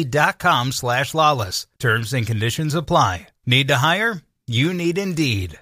Indeed.com slash lalas. Terms and conditions apply. Need to hire? You need Indeed.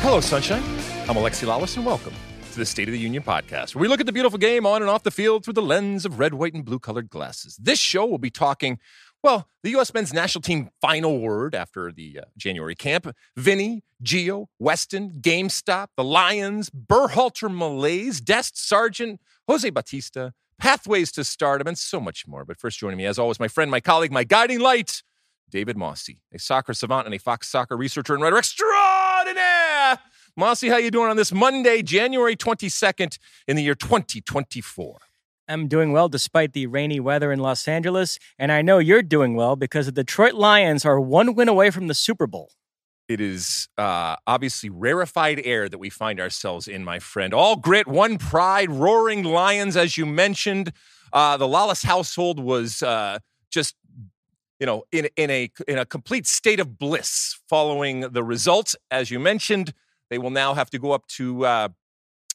Hello, Sunshine. I'm Alexi Lalas, and welcome to the State of the Union podcast, where we look at the beautiful game on and off the field through the lens of red, white, and blue colored glasses. This show will be talking well, the U.S. men's national team final word after the uh, January camp Vinny, Gio, Weston, GameStop, the Lions, Berhalter Malaise, Dest Sargent, Jose Bautista, Pathways to Stardom, and so much more. But first, joining me, as always, my friend, my colleague, my guiding light, David Mosse, a soccer savant and a Fox soccer researcher and writer extraordinaire. Mosse, how you doing on this Monday, January 22nd in the year 2024? Am doing well despite the rainy weather in Los Angeles, and I know you're doing well because the Detroit Lions are one win away from the Super Bowl. It is uh, obviously rarefied air that we find ourselves in, my friend. All grit, one pride, roaring lions, as you mentioned. Uh, the Lalas household was uh, just, you know, in in a in a complete state of bliss following the results. As you mentioned, they will now have to go up to uh,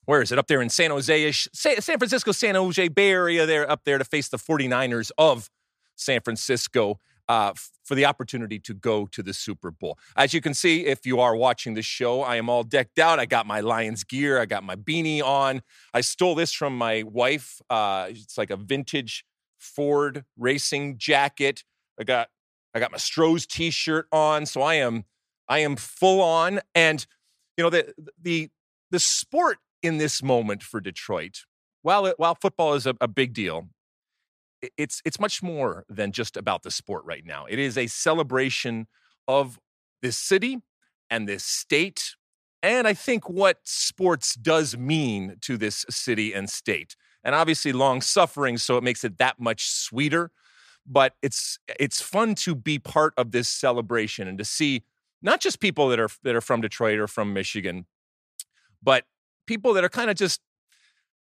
where is it? Up there in San Jose ish, San Francisco, San Jose Bay Area, there up there to face the 49ers of San Francisco uh, for the opportunity to go to the Super Bowl. As you can see, if you are watching the show, I am all decked out. I got my Lions gear, I got my beanie on. I stole this from my wife. Uh, it's like a vintage Ford racing jacket. I got I got my Strohs t-shirt on, so I am I am full on. And you know the the the sport in this moment for Detroit, while it, while football is a, a big deal, it's it's much more than just about the sport right now. It is a celebration of this city and this state, and I think what sports does mean to this city and state. And obviously, long suffering, so it makes it that much sweeter. But it's it's fun to be part of this celebration and to see not just people that are that are from Detroit or from Michigan, but people that are kind of just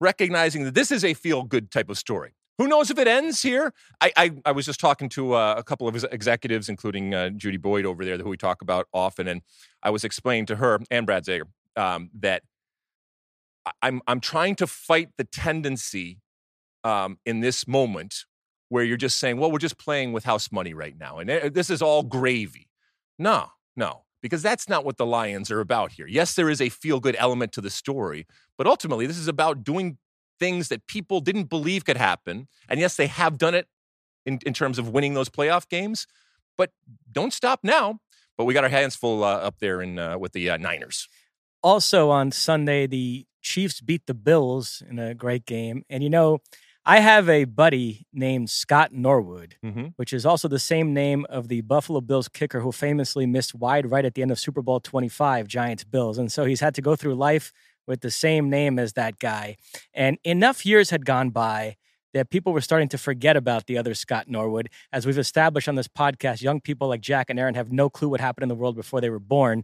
recognizing that this is a feel good type of story. Who knows if it ends here? I, I, I was just talking to uh, a couple of his executives, including uh, Judy Boyd over there, who we talk about often, and I was explaining to her and Brad Zager um, that I'm I'm trying to fight the tendency um, in this moment where you're just saying, "Well, we're just playing with house money right now, and eh, this is all gravy." No, no because that's not what the Lions are about here. Yes, there is a feel good element to the story, but ultimately, this is about doing things that people didn't believe could happen. And yes, they have done it in, in terms of winning those playoff games, but don't stop now. But we got our hands full uh, up there in, uh, with the uh, Niners. Also on Sunday, the Chiefs beat the Bills in a great game. And you know, I have a buddy named Scott Norwood, mm-hmm. which is also the same name of the Buffalo Bills kicker who famously missed wide right at the end of Super Bowl 25, Giants Bills. And so he's had to go through life with the same name as that guy. And enough years had gone by that people were starting to forget about the other Scott Norwood. As we've established on this podcast, young people like Jack and Aaron have no clue what happened in the world before they were born.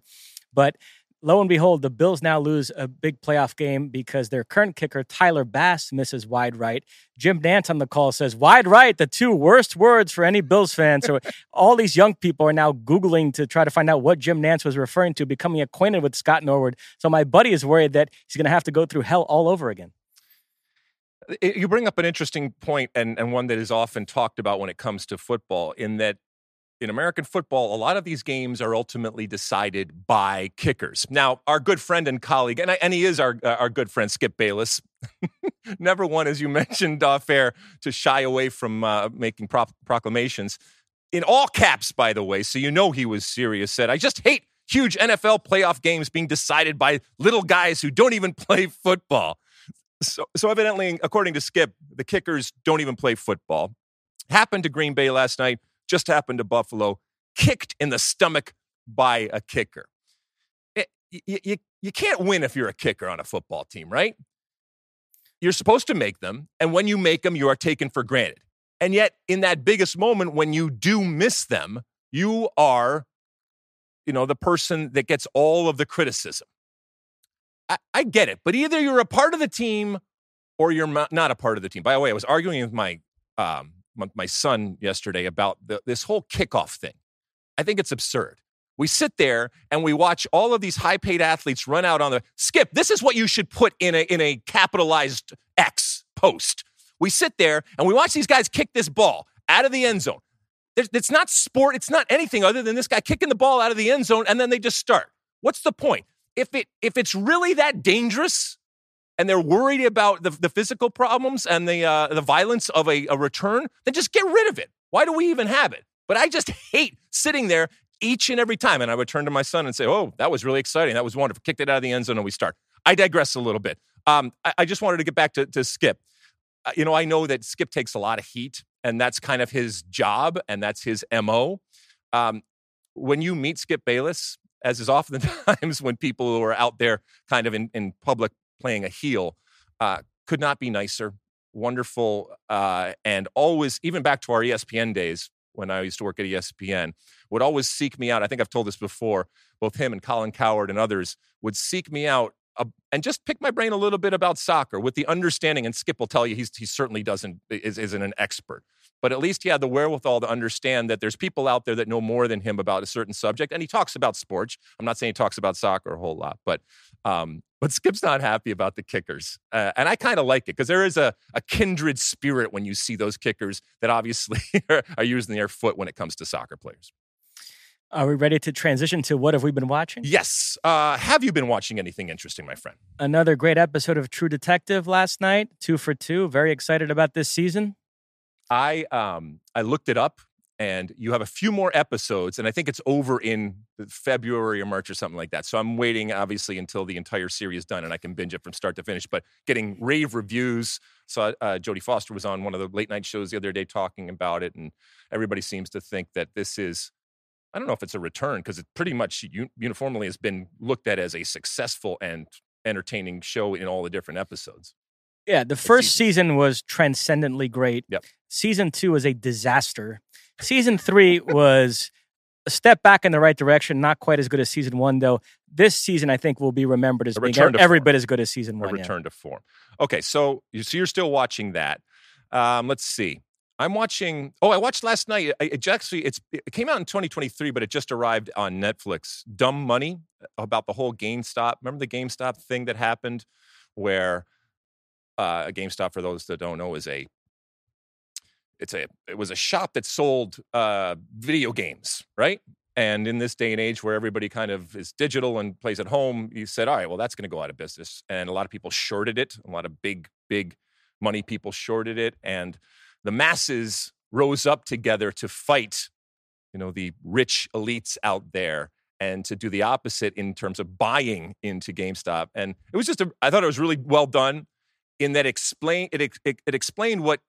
But lo and behold, the Bills now lose a big playoff game because their current kicker, Tyler Bass, misses wide right. Jim Nantz on the call says, wide right, the two worst words for any Bills fan. So all these young people are now Googling to try to find out what Jim Nantz was referring to, becoming acquainted with Scott Norwood. So my buddy is worried that he's going to have to go through hell all over again. You bring up an interesting point and, and one that is often talked about when it comes to football, in that in American football, a lot of these games are ultimately decided by kickers. Now, our good friend and colleague, and, I, and he is our, uh, our good friend, Skip Bayless, never one, as you mentioned, uh, fair to shy away from uh, making pro- proclamations. In all caps, by the way, so you know he was serious, said, I just hate huge NFL playoff games being decided by little guys who don't even play football. So, so evidently, according to Skip, the kickers don't even play football. Happened to Green Bay last night just happened to Buffalo, kicked in the stomach by a kicker. It, eh, you, you, you can't win if you're a kicker on a football team, right? You're supposed to make them, and when you make them, you are taken for granted. And yet, in that biggest moment, when you do miss them, you are, you know, the person that gets all of the criticism. I, I get it, but either you're a part of the team or you're not a part of the team. By the way, I was arguing with my um, my son yesterday about the, this whole kickoff thing. I think it's absurd. We sit there and we watch all of these high paid athletes run out on the skip. This is what you should put in a, in a capitalized X post. We sit there and we watch these guys kick this ball out of the end zone. it's not sport, it's not anything other than this guy kicking the ball out of the end zone and then they just start. What's the point? If it if it's really that dangerous, and they're worried about the, the physical problems and the, uh, the violence of a, a return, then just get rid of it. Why do we even have it? But I just hate sitting there each and every time. And I would turn to my son and say, Oh, that was really exciting. That was wonderful. Kicked it out of the end zone and we start. I digress a little bit. Um, I, I, just wanted to get back to, to Skip. Uh, you know, I know that Skip takes a lot of heat, and that's kind of his job, and that's his MO. Um, when you meet Skip Bayless, as is often times when people who are out there kind of in, in public playing a heel. Uh, could not be nicer, wonderful, uh, and always, even back to our ESPN days when I used to work at ESPN, would always seek me out. I think I've told this before. Both him and Colin Cowherd and others would seek me out and just pick my brain a little bit about soccer with the understanding. And Skip will tell you he's, he certainly doesn't is, isn't an expert, but at least he had the wherewithal to understand that there's people out there that know more than him about a certain subject. And he talks about sports. I'm not saying he talks about soccer a whole lot, but um, but Skip's not happy about the kickers. Uh, and I kind of like it because there is a, a kindred spirit when you see those kickers that obviously are using their foot when it comes to soccer players. Are we ready to transition to what have we been watching? Yes. Uh, have you been watching anything interesting, my friend? Another great episode of True Detective last night, two for two. Very excited about this season. I um I looked it up and you have a few more episodes and i think it's over in february or march or something like that. So i'm waiting obviously until the entire series is done and i can binge it from start to finish but getting rave reviews. Saw uh, jodie foster was on one of the late night shows the other day talking about it and everybody seems to think that this is i don't know if it's a return because it pretty much uniformly has been looked at as a successful and entertaining show in all the different episodes yeah, the first season. season was transcendently great. Yep. Season two was a disaster. Season three was a step back in the right direction. Not quite as good as season one, though. This season, I think, will be remembered as a being every bit as good as season one. Return yeah. to form. Okay, so you so you're still watching that. Um, let's see. I'm watching. Oh, I watched last night. It actually it's it came out in 2023, but it just arrived on Netflix. Dumb Money about the whole GameStop. Remember the GameStop thing that happened where uh, GameStop, for those that don't know, is a it's a it was a shop that sold uh, video games, right? And in this day and age where everybody kind of is digital and plays at home, you said, all right, well, that's going to go out of business. And a lot of people shorted it. A lot of big, big money people shorted it. And the masses rose up together to fight, you know, the rich elites out there and to do the opposite in terms of buying into GameStop. And it was just, I thought it was really well done in that explain it, it, it explained what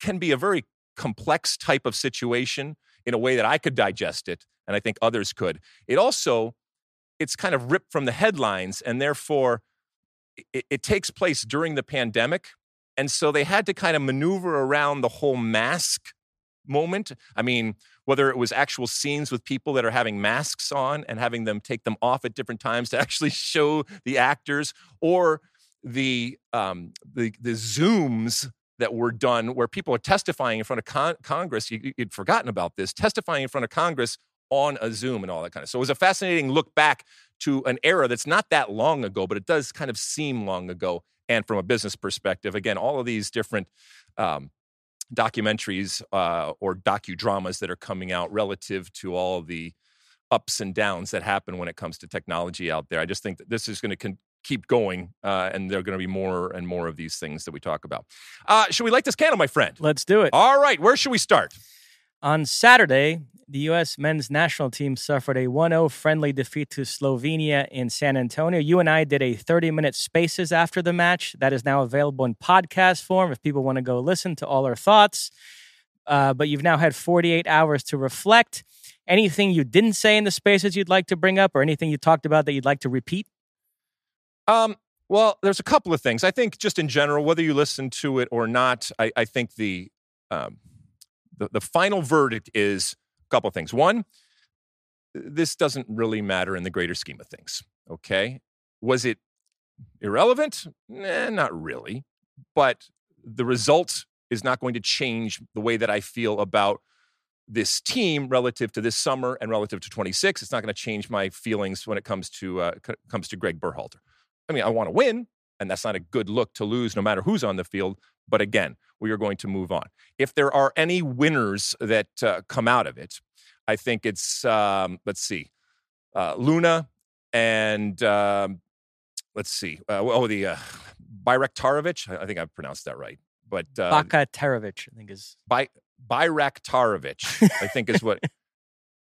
can be a very complex type of situation in a way that I could digest it and I think others could. It also it's kind of ripped from the headlines and therefore it, it takes place during the pandemic and so they had to kind of maneuver around the whole mask moment. I mean, whether it was actual scenes with people that are having masks on and having them take them off at different times to actually show the actors, or the um, the the zooms that were done where people are testifying in front of con- Congress. You, would forgotten about this, testifying in front of Congress on a Zoom and all that kind of. So it was a fascinating look back to an era that's not that long ago, but it does kind of seem long ago. And from a business perspective, again, all of these different um, documentaries uh, or docudramas that are coming out relative to all the ups and downs that happen when it comes to technology out there. I just think that this is going to con- keep going, uh, and there are going to be more and more of these things that we talk about. Uh, should we light this candle, my friend? Let's do it. All right, where should we start? On Saturday, the U.S. men's national team suffered a 1 0 friendly defeat to Slovenia in San Antonio. You and I did a 30 minute spaces after the match. That is now available in podcast form if people want to go listen to all our thoughts. Uh, but you've now had 48 hours to reflect. Anything you didn't say in the spaces you'd like to bring up, or anything you talked about that you'd like to repeat? Um, well, there's a couple of things. I think just in general, whether you listen to it or not, I, I think the, um, the the final verdict is a couple of things. One, this doesn't really matter in the greater scheme of things. Okay, was it irrelevant? Nah, not really. But the result is not going to change the way that I feel about this team relative to this summer and relative to 26. It's not going to change my feelings when it comes to uh, comes to Gregg Berhalter. I mean, I want to win, and that's not a good look to lose no matter who's on the field. But again, we are going to move on. If there are any winners that uh, come out of it, I think it's, um, let's see, uh, Luna and um, let's see, uh, oh, the uh, Bayraktarovic. I think I've pronounced that right. But uh, Baka Tarovic, I think is. By, Bayraktarovic, I think is what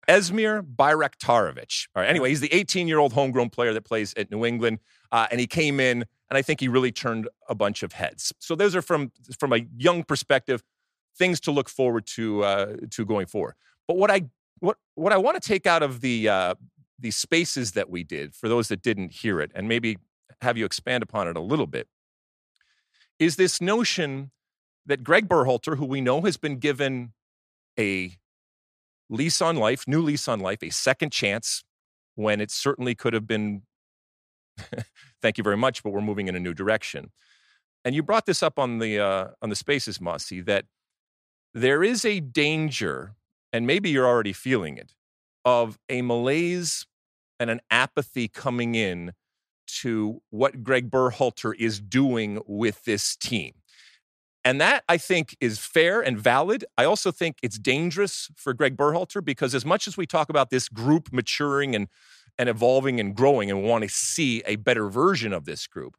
Esmir Bayraktarovic. All right. Anyway, he's the 18 year old homegrown player that plays at New England, uh, and he came in, and I think he really turned a bunch of heads. So those are from from a young perspective, things to look forward to uh, to going forward. But what I what what I want to take out of the uh, the spaces that we did for those that didn't hear it, and maybe have you expand upon it a little bit, is this notion that Gregg Berhalter, who we know has been given a lease on life, new lease on life, a second chance when it certainly could have been, thank you very much, but we're moving in a new direction. And you brought this up on the uh, on the spaces, Mosse, that there is a danger, and maybe you're already feeling it, of a malaise and an apathy coming in to what Gregg Berhalter is doing with this team. And that I think is fair and valid. I also think it's dangerous for Gregg Berhalter because as much as we talk about this group maturing and and evolving and growing and want to see a better version of this group,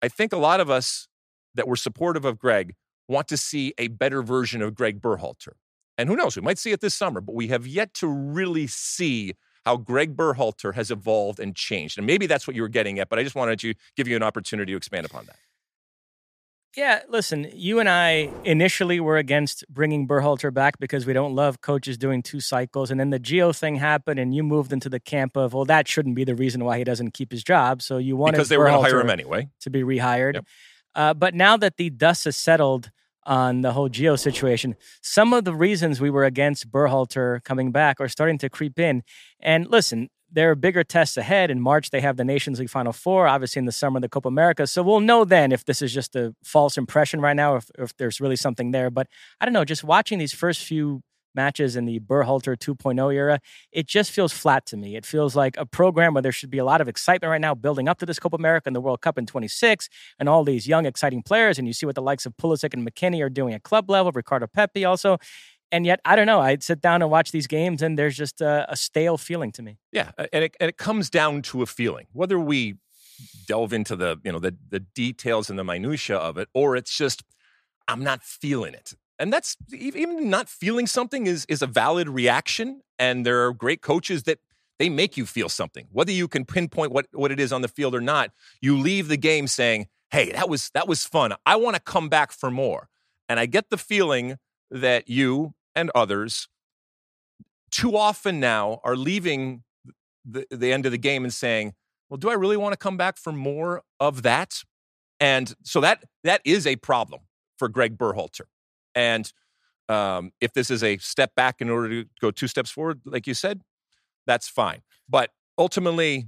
I think a lot of us that were supportive of Gregg want to see a better version of Gregg Berhalter. And who knows, we might see it this summer, but we have yet to really see how Gregg Berhalter has evolved and changed. And maybe that's what you were getting at, but I just wanted to give you an opportunity to expand upon that. Yeah, listen, you and I initially were against bringing Berhalter back because we don't love coaches doing two cycles. And then the Gio thing happened, and you moved into the camp of, well, that shouldn't be the reason why he doesn't keep his job. So you wanted because they were going to hire him anyway to be rehired. Yep. Uh, but now that the dust has settled on the whole Gio situation, some of the reasons we were against Berhalter coming back are starting to creep in. And listen, there are bigger tests ahead. In March, they have the Nations League Final Four. Obviously, in the summer, the Copa America. So we'll know then if this is just a false impression right now, if, if there's really something there. But I don't know. Just watching these first few matches in the Berhalter 2.0 era, it just feels flat to me. It feels like a program where there should be a lot of excitement right now building up to this Copa America and the World Cup in 26 and all these young, exciting players. And you see what the likes of Pulisic and McKennie are doing at club level, Ricardo Pepi also and yet I don't know. I'd sit down and watch these games, and there's just a, a stale feeling to me. Yeah, and it, and it comes down to a feeling. Whether we delve into the you know the the details and the minutia of it, or it's just I'm not feeling it. And that's even not feeling something is is a valid reaction. And there are great coaches that they make you feel something, whether you can pinpoint what what it is on the field or not. You leave the game saying, "Hey, that was that was fun. I want to come back for more." And I get the feeling that you and others too often now are leaving the, the end of the game and saying, well, do I really want to come back for more of that? And so that that is a problem for Gregg Berhalter. And um, if this is a step back in order to go two steps forward, like you said, that's fine. But ultimately,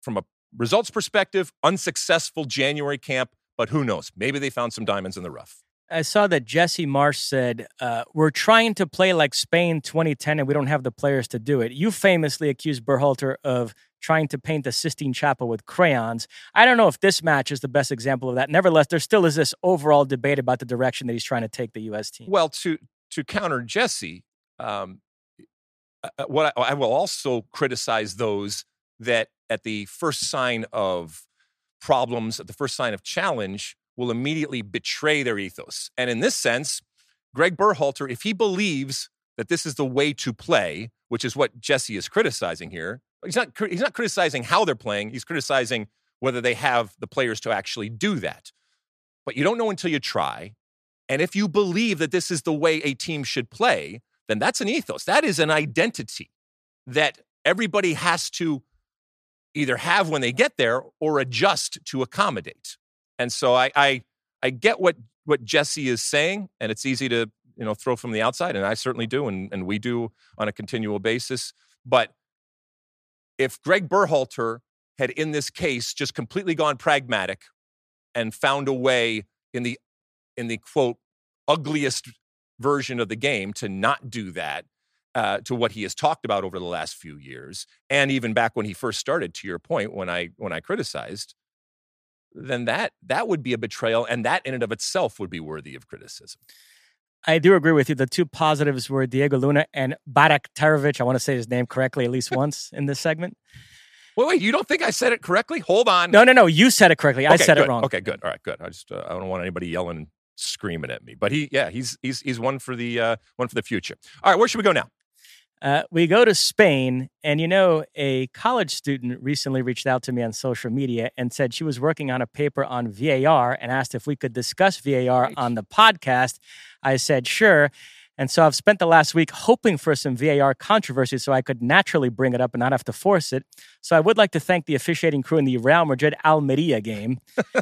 from a results perspective, unsuccessful January camp. But who knows? Maybe they found some diamonds in the rough. I saw that Jesse Marsch said, uh, We're trying to play like Spain 2010 and we don't have the players to do it. You famously accused Berhalter of trying to paint the Sistine Chapel with crayons. I don't know if this match is the best example of that. Nevertheless, there still is this overall debate about the direction that he's trying to take the U.S. team. Well, to to counter Jesse, um, what I, I will also criticize those that at the first sign of problems, at the first sign of challenge, will immediately betray their ethos. And in this sense, Gregg Berhalter, if he believes that this is the way to play, which is what Jesse is criticizing here, he's not, he's not criticizing how they're playing, he's criticizing whether they have the players to actually do that. But you don't know until you try. And if you believe that this is the way a team should play, then that's an ethos. That is an identity that everybody has to either have when they get there or adjust to accommodate. And so I, I, I get what what Jesse is saying, and it's easy to you know throw from the outside, and I certainly do, and, and we do on a continual basis. But if Gregg Berhalter had in this case just completely gone pragmatic and found a way in the in the quote ugliest version of the game to not do that uh, to what he has talked about over the last few years and even back when he first started to your point when i when i criticized then that that would be a betrayal and that in and of itself would be worthy of criticism I do agree with you. The two positives were Diego Luna and Baraktarovic. I want to say his name correctly at least once in this segment. Wait, wait, you don't think I said it correctly? Hold on. No, no, no. You said it correctly. I said good. it wrong. Okay, good. All right, good. I just uh, I don't want anybody yelling, screaming at me. But he, yeah, he's he's he's one for the uh, one for the future. All right, where should we go now? Uh, we go to Spain, and you know, a college student recently reached out to me on social media and said she was working on a paper on VAR and asked if we could discuss VAR on the podcast. I said, sure. And so I've spent the last week hoping for some VAR controversy so I could naturally bring it up and not have to force it. So I would like to thank the officiating crew in the Real Madrid Almeria game.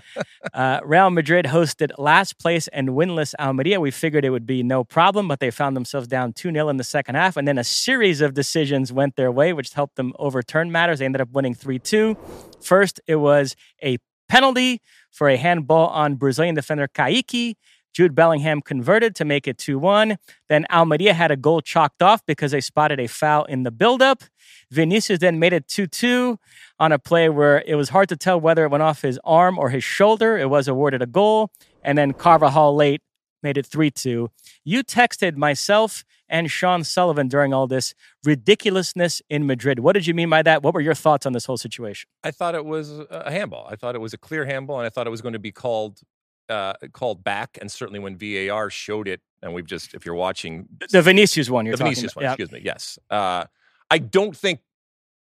uh, Real Madrid hosted last place and winless Almeria. We figured it would be no problem, but they found themselves down 2 0 in the second half. And then a series of decisions went their way, which helped them overturn matters. They ended up winning 3 2. First, it was a penalty for a handball on Brazilian defender Kaiky. Jude Bellingham converted to make it 2 1. Then Almeria had a goal chalked off because they spotted a foul in the buildup. Vinicius then made it 2 2 on a play where it was hard to tell whether it went off his arm or his shoulder. It was awarded a goal. And then Carvajal late made it 3 2. You texted myself and Sean Sullivan during all this ridiculousness in Madrid. What did you mean by that? What were your thoughts on this whole situation? I thought it was a handball. I thought it was a clear handball, and I thought it was going to be called uh, called back, and certainly when VAR showed it, and we've just, if you're watching the Vinicius one, you're the Vinicius one, yeah. excuse me, yes. Uh, I don't think,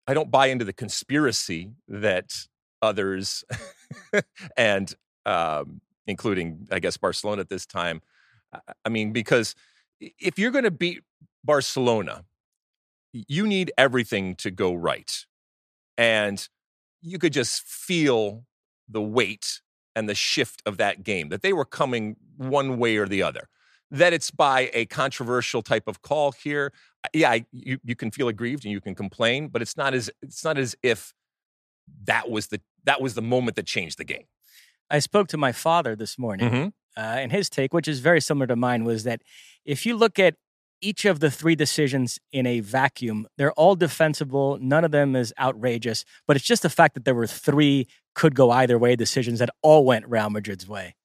I don't buy into the conspiracy that others, and um, including, I guess, Barcelona at this time. I mean, because if you're going to beat Barcelona, you need everything to go right, and you could just feel the weight and the shift of that game, that they were coming one way or the other. That it's by a controversial type of call here. Yeah, you, you can feel aggrieved and you can complain, but it's not as it's not as if that was the that was the moment that changed the game. I spoke to my father this morning, mm-hmm. uh, and his take, which is very similar to mine, was that if you look at each of the three decisions in a vacuum, they're all defensible. None of them is outrageous, but it's just the fact that there were three could go either way decisions that all went Real Madrid's way.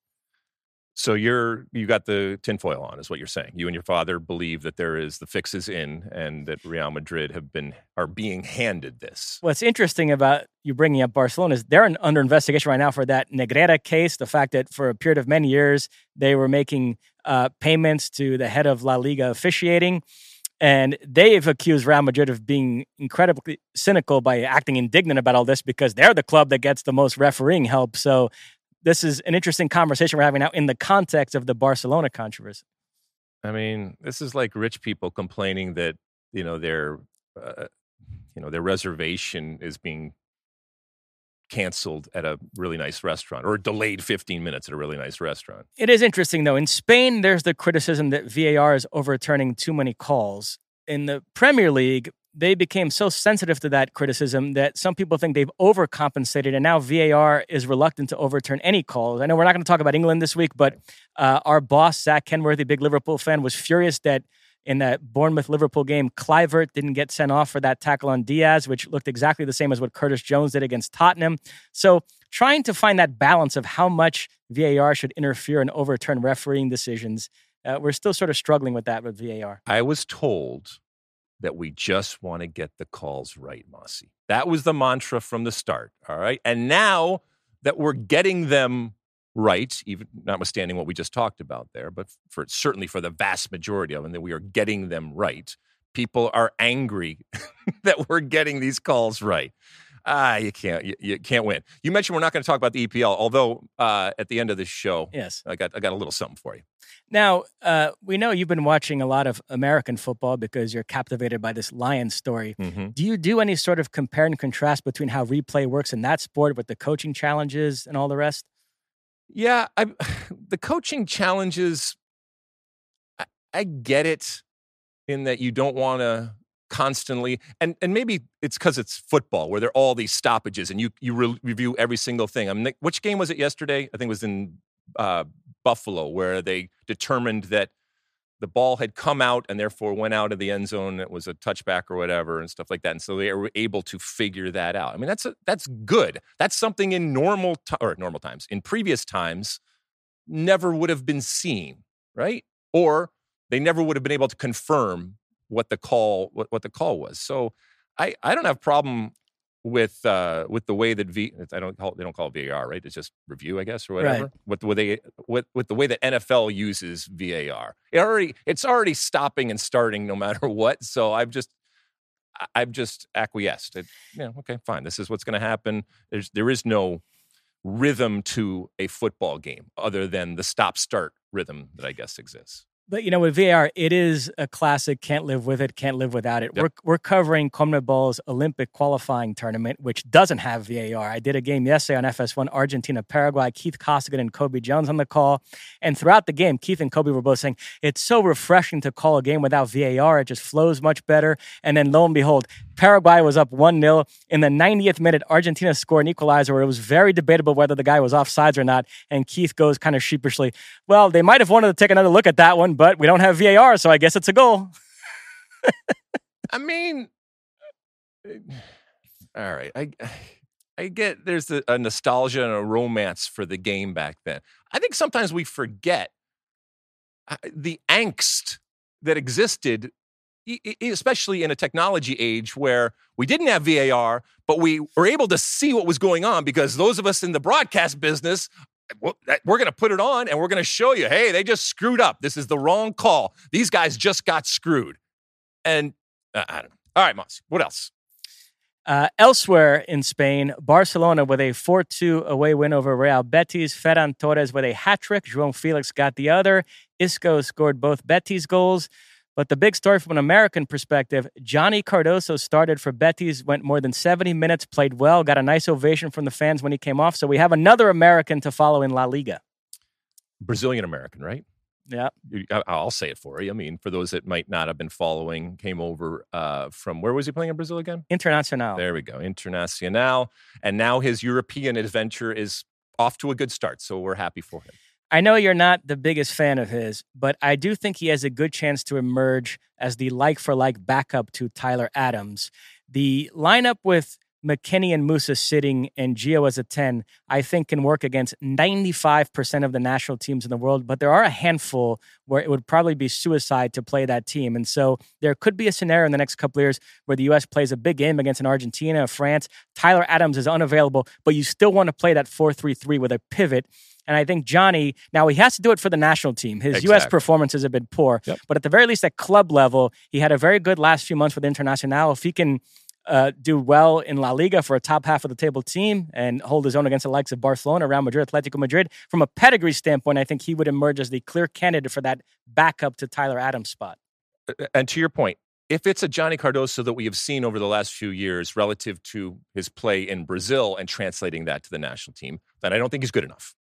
So you're you got the tinfoil on, is what you're saying. You and your father believe that there is the fixes in, and that Real Madrid have been are being handed this. What's interesting about you bringing up Barcelona is they're under investigation right now for that Negreira case. The fact that for a period of many years they were making uh, payments to the head of La Liga officiating. And they've accused Real Madrid of being incredibly cynical by acting indignant about all this because they're the club that gets the most refereeing help. So this is an interesting conversation we're having now in the context of the Barcelona controversy. I mean, this is like rich people complaining that you know their uh, you know their reservation is being canceled at a really nice restaurant or delayed 15 minutes at a really nice restaurant. It is interesting though. In Spain, there's the criticism that VAR is overturning too many calls. In the Premier League, they became so sensitive to that criticism that some people think they've overcompensated, and now VAR is reluctant to overturn any calls. I know we're not going to talk about England this week, but uh, our boss, Zach Kenworthy, big Liverpool fan, was furious that in that Bournemouth Liverpool game. Kluivert didn't get sent off for that tackle on Diaz, which looked exactly the same as what Curtis Jones did against Tottenham. So, trying to find that balance of how much VAR should interfere and overturn refereeing decisions, uh, we're still sort of struggling with that with VAR. I was told that we just want to get the calls right, Mosse. That was the mantra from the start. All right. And now that we're getting them right, even notwithstanding what we just talked about there, but for certainly for the vast majority of them, that we are getting them right. People are angry that we're getting these calls right. Ah, you can't you, you, can't win. You mentioned we're not going to talk about the EPL, although uh, at the end of this show, yes, I got I got a little something for you. Now uh, we know you've been watching a lot of American football because you're captivated by this Lions story. Mm-hmm. Do you do any sort of compare and contrast between how replay works in that sport with the coaching challenges and all the rest? Yeah, I, the coaching challenges, I, I get it in that you don't want to constantly and and maybe it's because it's football where there are all these stoppages and you you re- review every single thing. I mean which game was it yesterday? I think it was in uh, buffalo where they determined that the ball had come out and therefore went out of the end zone. It was a touchback or whatever and stuff like that. And so they were able to figure that out. I mean, that's a, that's good. That's something in normal or normal times, in previous times, never would have been seen, right? Or they never would have been able to confirm what the call what, what the call was. So I I don't have problem with uh, with the way that V I don't call they don't call it VAR right? It's just review I guess or whatever right. with the way they with with the way that NFL uses VAR it already it's already stopping and starting no matter what so I've just I've just acquiesced. It, yeah okay fine this is what's going to happen. There's there is no rhythm to a football game other than the stop start rhythm that I guess exists but you know, with VAR, it is a classic. Can't live with it. Can't live without it. Yep. We're we're covering CONMEBOL's Olympic qualifying tournament, which doesn't have VAR. I did a game yesterday on FS1, Argentina, Paraguay. Keith Costigan and Cobi Jones on the call, and throughout the game, Keith and Cobi were both saying it's so refreshing to call a game without VAR. It just flows much better. And then lo and behold, Paraguay was up 1 0. In the 90th minute, Argentina scored an equalizer where it was very debatable whether the guy was offsides or not. And Keith goes kind of sheepishly, Well, they might have wanted to take another look at that one, but we don't have VAR, so I guess it's a goal. I mean, all right. I. I get there's a, a, nostalgia and a romance for the game back then. I think sometimes we forget uh, the angst that existed especially in a technology age where we didn't have VAR, but we were able to see what was going on because those of us in the broadcast business, we're going to put it on and we're going to show you, hey, they just screwed up. This is the wrong call. These guys just got screwed. And uh, I don't know. All right, Moss, what else? Uh, elsewhere in Spain, Barcelona with a 4 2 away win over Real Betis. Ferran Torres with a hat trick. João Felix got the other. Isco scored both Betis goals. But the big story from an American perspective, Johnny Cardoso started for Betis, went more than 70 minutes, played well, got a nice ovation from the fans when he came off. So we have another American to follow in La Liga. Brazilian American, right? Yeah. I'll say it for you. I mean, for those that might not have been following, came over uh, from where was he playing in Brazil again? Internacional. There we go. Internacional. And now his European adventure is off to a good start. So we're happy for him. I know you're not the biggest fan of his, but I do think he has a good chance to emerge as the like for like backup to Tyler Adams. The lineup with McKennie and Musah sitting and Gio as a 10, I think can work against 95% of the national teams in the world, but there are a handful where it would probably be suicide to play that team. And so there could be a scenario in the next couple years where the US plays a big game against an Argentina, France. Tyler Adams is unavailable, but you still want to play that 4-3-3 with a pivot and I think Johnny, now he has to do it for the national team. His exactly. U.S. performances have been poor, yep. but at the very least at club level, he had a very good last few months with Internacional. If he can uh, do well in La Liga for a top half of the table team and hold his own against the likes of Barcelona, Real Madrid, Atletico Madrid, from a pedigree standpoint, I think he would emerge as the clear candidate for that backup to Tyler Adams spot. And to your point, if it's a Johnny Cardoso that we have seen over the last few years relative to his play in Brazil and translating that to the national team, then I don't think he's good enough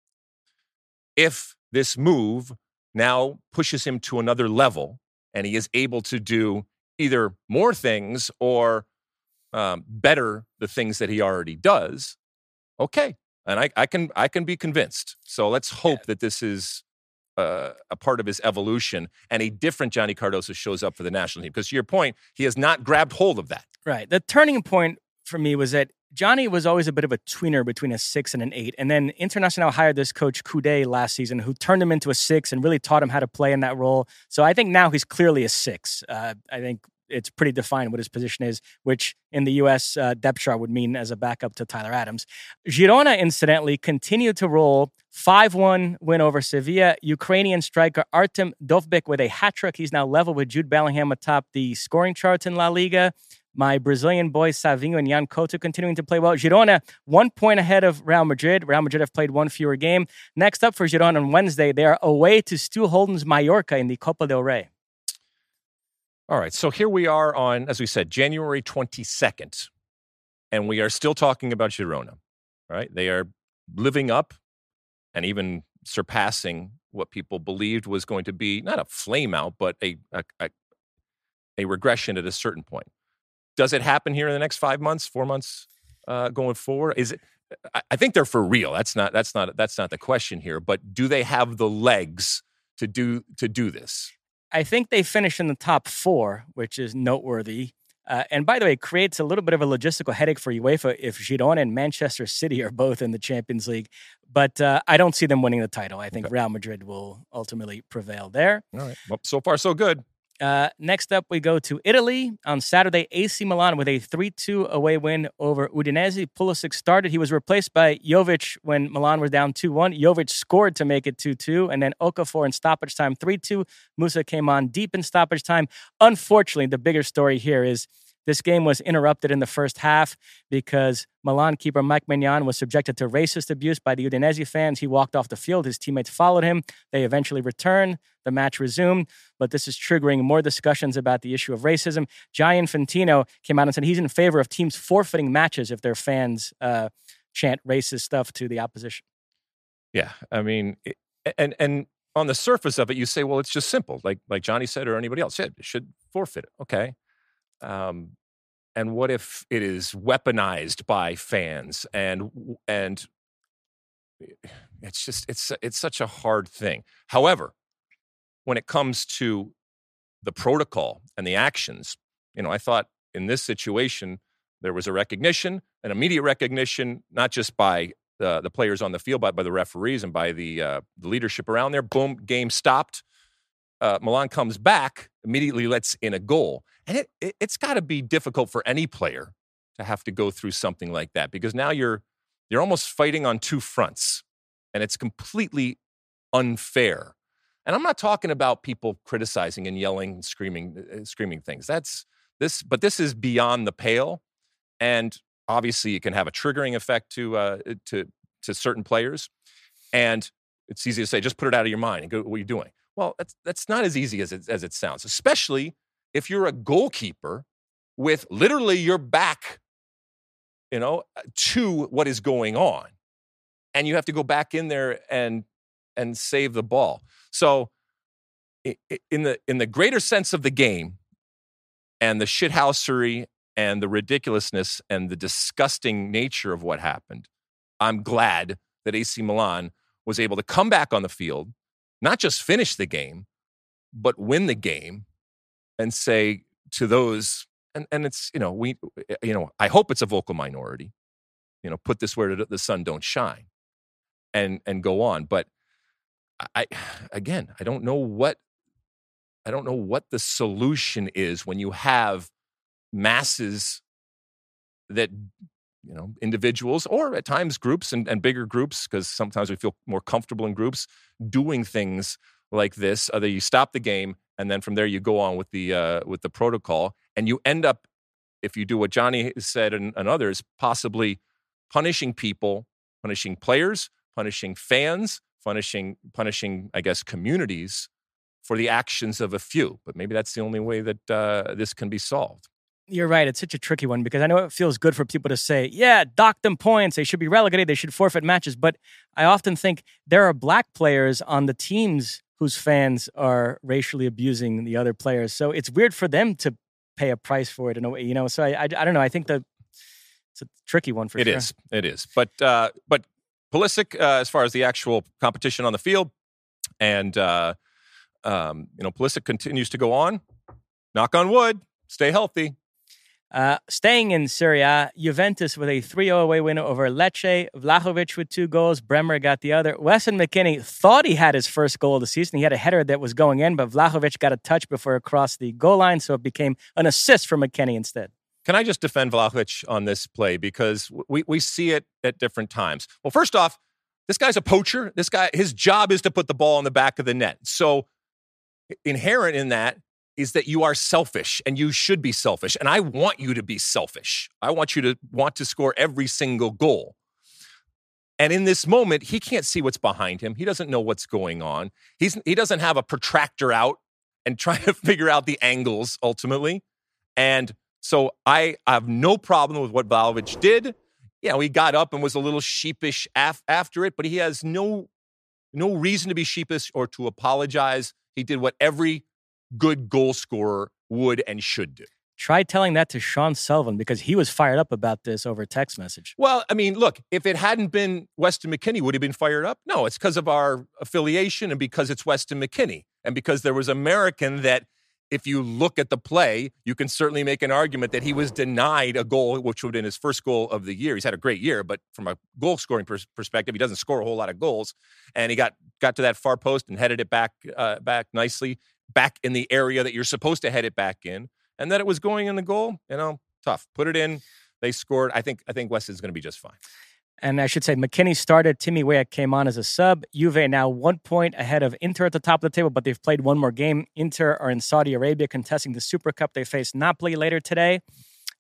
if this move now pushes him to another level and he is able to do either more things or um, better the things that he already does, okay. And I, I can I can be convinced. So let's hope that this is uh, a part of his evolution, and a different Johnny Cardoso shows up for the national team. Because to your point, he has not grabbed hold of that. Right. The turning point for me was that Johnny was always a bit of a tweener between a six and an eight. And then Internacional hired this coach Coudet last season who turned him into a six and really taught him how to play in that role. So I think now he's clearly a six. Uh, I think it's pretty defined what his position is, which in the U.S. Uh, depth chart would mean as a backup to Tyler Adams. Girona, incidentally, continued to roll 5 1 win over Sevilla. Ukrainian striker Artem Dovbyk with a hat trick. He's now level with Jude Bellingham atop the scoring charts in La Liga. My Brazilian boys Savinho and Yan Couto continuing to play well. Girona, one point ahead of Real Madrid. Real Madrid have played one fewer game. Next up for Girona on Wednesday, they are away to Stu Holden's Mallorca in the Copa del Rey. All right. So here we are on, as we said, January 22nd, and we are still talking about Girona, right? They are living up and even surpassing what people believed was going to be not a flame out, but a, a, a, a regression at a certain point. Does it happen here in the next five months, four months uh, going forward? Is it? I think they're for real. That's not. That's not. That's not the question here. But do they have the legs to do to do this? I think they finished in the top four, which is noteworthy. Uh, and by the way, it creates a little bit of a logistical headache for UEFA if Girona and Manchester City are both in the Champions League. But uh, I don't see them winning the title. I think okay. Real Madrid will ultimately prevail there. All right. Well, so far, so good. Uh, next up, we go to Italy on Saturday. AC Milan with a 3 2 away win over Udinese. Pulisic started. He was replaced by Jovic when Milan was down 2 1. Jovic scored to make it 2 2. And then Okafor in stoppage time 3 2. Musah came on deep in stoppage time. Unfortunately, the bigger story here is this game was interrupted in the first half because Milan keeper Mike Maignan was subjected to racist abuse by the Udinese fans. He walked off the field. His teammates followed him. They eventually returned. The match resumed, but this is triggering more discussions about the issue of racism. Gianni Infantino came out and said he's in favor of teams forfeiting matches if their fans uh, chant racist stuff to the opposition. Yeah, I mean, and and on the surface of it, you say, well, it's just simple, like like Johnny said or anybody else said, it should forfeit it. Okay, um, and what if it is weaponized by fans and and it's just it's it's such a hard thing. However, when it comes to the protocol and the actions, you know, I thought in this situation there was a recognition, an immediate recognition, not just by the, the players on the field, but by the referees and by the, uh, the leadership around there. Boom, game stopped. Uh, Milan comes back, immediately lets in a goal. And it, it it's got to be difficult for any player to have to go through something like that because now you're you're almost fighting on two fronts and it's completely unfair. And I'm not talking about people criticizing and yelling screaming uh, screaming things. That's this but this is beyond the pale. And obviously it can have a triggering effect to uh, to to certain players. And it's easy to say just put it out of your mind and go what are you doing? Well that's that's not as easy as it, as it sounds especially if you're a goalkeeper with literally your back, you know, to what is going on, and you have to go back in there and and save the ball. So, in the in the greater sense of the game, and the shithousery and the ridiculousness and the disgusting nature of what happened, I'm glad that AC Milan was able to come back on the field, not just finish the game, but win the game and say to those, and, and it's, you know, we, eh, you know, I hope it's a vocal minority, you know, put this where the sun don't shine and, and go on. But I, again, I don't know what, I don't know what the solution is when you have masses that you know individuals or at times groups and, and bigger groups because sometimes we feel more comfortable in groups doing things like this either you stop the game and then from there you go on with the uh, with the protocol, and you end up, if you do what Johnny said and, and others, possibly punishing people, punishing players, punishing fans, punishing punishing I guess communities for the actions of a few. But maybe that's the only way that uh, this can be solved. You're right. It's such a tricky one because I know it feels good for people to say, yeah, dock them points. They should be relegated. They should forfeit matches. But I often think there are black players on the teams whose fans are racially abusing the other players. So it's weird for them to pay a price for it in a way, you know. So I, I, I don't know. I think that it's a tricky one for it sure. It is. It is. But uh, but Pulisic, uh, as far as the actual competition on the field, And, uh, um, you know, Pulisic continues to go on. Knock on wood, stay healthy. Uh, staying in Serie A, Juventus with a 3 0 away win over Lecce. Vlahovic with two goals. Bremer got the other. Weston McKennie thought he had his first goal of the season. He had a header that was going in, but Vlahovic got a touch before it crossed the goal line, so it became an assist for McKennie instead. Can I just defend Vlahovic on this play because we, we see it at different times? Well, first off, this guy's a poacher. This guy, his job is to put the ball in the back of the net. So inherent in that is that you are selfish and you should be selfish. And I want you to be selfish. I want you to want to score every single goal. And in this moment, he can't see what's behind him. He doesn't know what's going on. He's, he doesn't have a protractor out and trying to figure out the angles ultimately. And so I have no problem with what Vlahovic did. You know, he got up and was a little sheepish af- after it, but he has no no reason to be sheepish or to apologize. He did what every good goal scorer would and should do. Try telling that to Sean Sullivan because he was fired up about this over a text message. Well, I mean, look, if it hadn't been Weston McKennie, would he have been fired up? No, it's because of our affiliation and because it's Weston McKennie and because there was American that if you look at the play, you can certainly make an argument that he was denied a goal, which would have been his first goal of the year. He's had a great year, but from a goal scoring pers- perspective, he doesn't score a whole lot of goals. And he got got to that far post and headed it back uh, back nicely back in the area that you're supposed to head it back in, and that it was going in the goal. You know, tough. Put it in. They scored. I think. I think Weston's going to be just fine. And I should say, McKennie started. Timmy Weah came on as a sub. Juve now one point ahead of Inter at the top of the table, but they've played one more game. Inter are in Saudi Arabia contesting the Super Cup. They face Napoli later today.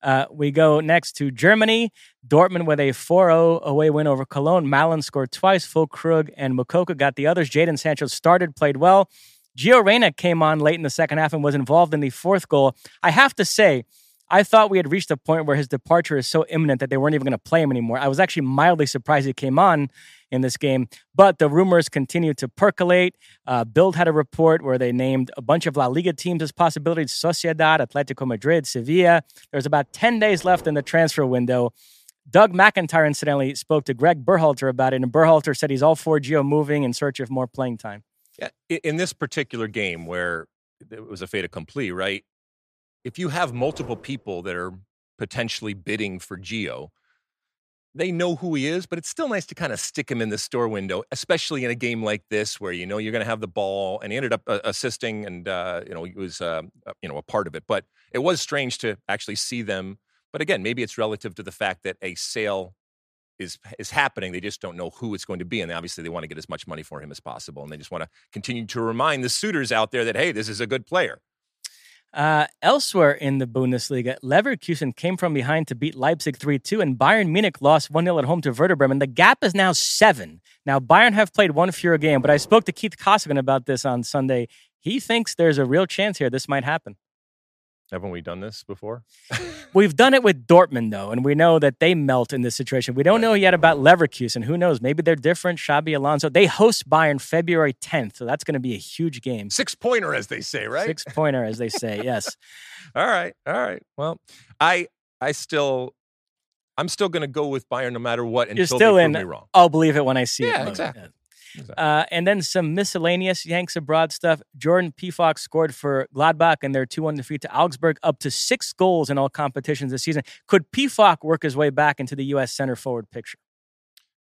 Uh, we go next to Germany. Dortmund with a 4 0 away win over Cologne. Malen scored twice. Füllkrug and Moukoko got the others. Jadon Sancho started, played well. Gio Reyna came on late in the second half and was involved in the fourth goal. I have to say, I thought we had reached a point where his departure is so imminent that they weren't even going to play him anymore. I was actually mildly surprised he came on in this game, but the rumors continue to percolate. Uh, Bild had a report where they named a bunch of La Liga teams as possibilities Sociedad, Atletico Madrid, Sevilla. There's about 10 days left in the transfer window. Doug McIntyre, incidentally, spoke to Gregg Berhalter about it, and Berhalter said he's all for Gio moving in search of more playing time. Yeah, in this particular game where it was a fait accompli, right? If you have multiple people that are potentially bidding for Gio, they know who he is, but it's still nice to kind of stick him in the store window, especially in a game like this where you know you're going to have the ball. And he ended up uh, assisting, and uh, you know he was uh, you know a part of it. But it was strange to actually see them. But again, maybe it's relative to the fact that a sale is is happening. They just don't know who it's going to be, and obviously they want to get as much money for him as possible, and they just want to continue to remind the suitors out there that hey, this is a good player. Uh, elsewhere in the Bundesliga, Leverkusen came from behind to beat Leipzig 3 2, and Bayern Munich lost 1 0 at home to Werder Bremen. The gap is now seven. Now, Bayern have played one fewer game, but I spoke to Keith Costigan about this on Sunday. He thinks there's a real chance here this might happen. Haven't we done this before? We've done it with Dortmund, though, and we know that they melt in this situation. We don't know yet about Leverkusen. Who knows? Maybe they're different. Xabi Alonso. They host Bayern February 10th, so that's going to be a huge game. Six pointer, as they say, right? Six pointer, as they say. Yes. all right. All right. Well, I I still I'm still going to go with Bayern no matter what until You're still they prove in, me wrong. I'll believe it when I see yeah, it. Exactly. Yeah. Uh, and then some miscellaneous Yanks abroad stuff. Jordan Pefok scored for Gladbach and their 2 1 defeat to Augsburg, up to six goals in all competitions this season. Could Pefok work his way back into the U.S. center forward picture?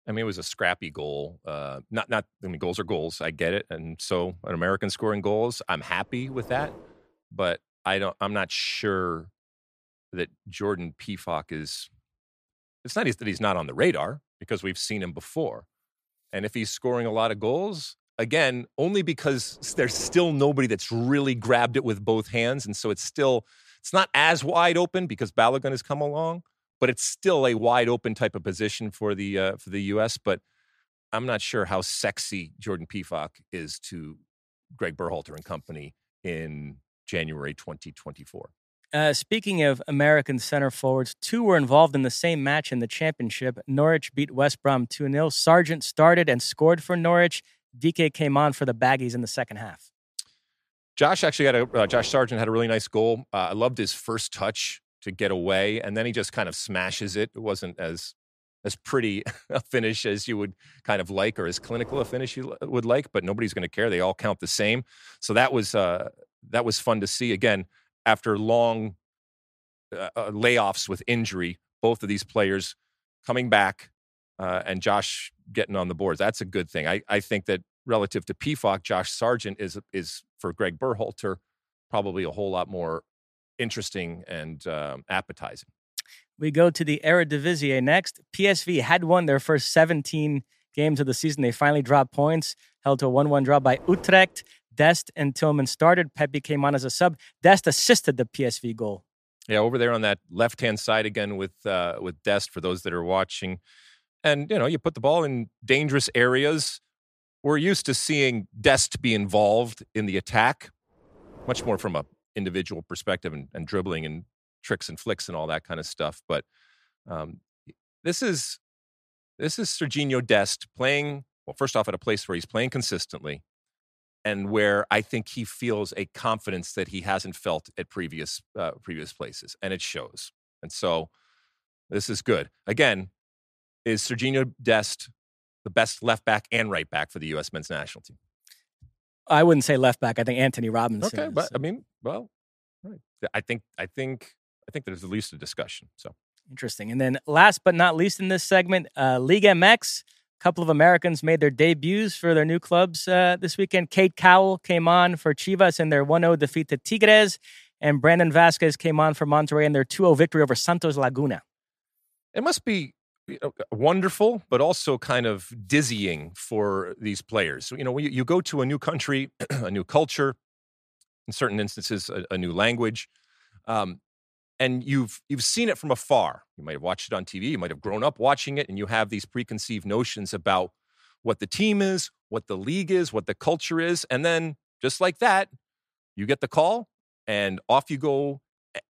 I mean, it was a scrappy goal. Uh, not, not. I mean, goals are goals. I get it, and so an American scoring goals, I'm happy with that. But I don't. I'm not sure that Jordan Pefok is. It's not that he's not on the radar because we've seen him before. And if he's scoring a lot of goals, again, only because there's still nobody that's really grabbed it with both hands. And so it's still, it's not as wide open because Balogun has come along, but it's still a wide open type of position for the, uh, for the U.S. But I'm not sure how sexy Jordan Pefok is to Gregg Berhalter and company in January 2024. Uh, speaking of American center forwards, two were involved in the same match in the championship. Norwich beat West Brom 2 0. Sargent started and scored for Norwich. DK came on for the Baggies in the second half. Josh actually had a, uh, Josh Sargent had a really nice goal. Uh, I loved his first touch to get away, and then he just kind of smashes it. It wasn't as as pretty a finish as you would kind of like or as clinical a finish you would like, but nobody's going to care. They all count the same. So that was uh, that was fun to see. Again, after long uh, uh, layoffs with injury, both of these players coming back uh, and Josh getting on the boards. That's a good thing. I, I think that relative to Pefok, Josh Sargent is is for Gregg Berhalter probably a whole lot more interesting and um, appetizing. We go to the Eredivisie next. PSV had won their first 17 games of the season. They finally dropped points, held to a 1 1 draw by Utrecht. Dest and Tillman started. Pepi came on as a sub. Dest assisted the PSV goal. Yeah, over there on that left hand side again with uh, with Dest for those that are watching. And you know, you put the ball in dangerous areas. We're used to seeing Dest be involved in the attack, much more from a individual perspective and, and dribbling and tricks and flicks and all that kind of stuff. But um, this is this is Serginho Dest playing well. First off, at a place where he's playing consistently, and where I think he feels a confidence that he hasn't felt at previous uh, previous places, and it shows. And so, this is good. Again, is Serginho Dest the best left back and right back for the U.S. men's national team? I wouldn't say left back. I think Antonee Robinson. Okay, but I mean, well, right. I think I think I think there's at least a discussion. So interesting. And then last but not least in this segment, uh, League MX. Couple of Americans made their debuts for their new clubs uh, this weekend. Cade Cowell came on for Chivas in their 1-0 defeat to Tigres, and Brandon Vazquez came on for Monterrey in their 2-0 victory over Santos Laguna. It must be you know, wonderful, but also kind of dizzying for these players. You know, you, you go to a new country, a new culture, in certain instances, a, a new language. Um, and you've you've seen it from afar. You might have watched it on TV. You might have grown up watching it, and you have these preconceived notions about what the team is, what the league is, what the culture is, and then just like that, you get the call, and off you go.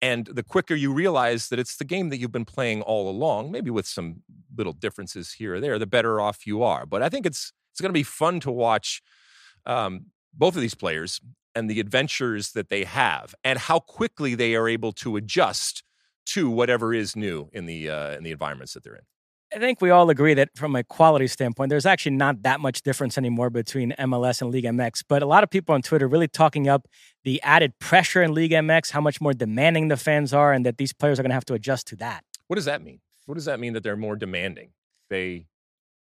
And the quicker you realize that it's the game that you've been playing all along, maybe with some little differences here or there, the better off you are. But I think it's it's going to be fun to watch um, both of these players and the adventures that they have and how quickly they are able to adjust to whatever is new in the uh, in the environments that they're in. I think we all agree that from a quality standpoint, there's actually not that much difference anymore between MLS and League MX. But a lot of people on Twitter really talking up the added pressure in League MX, how much more demanding the fans are, and that these players are going to have to adjust to that. What does that mean? What does that mean that they're more demanding? They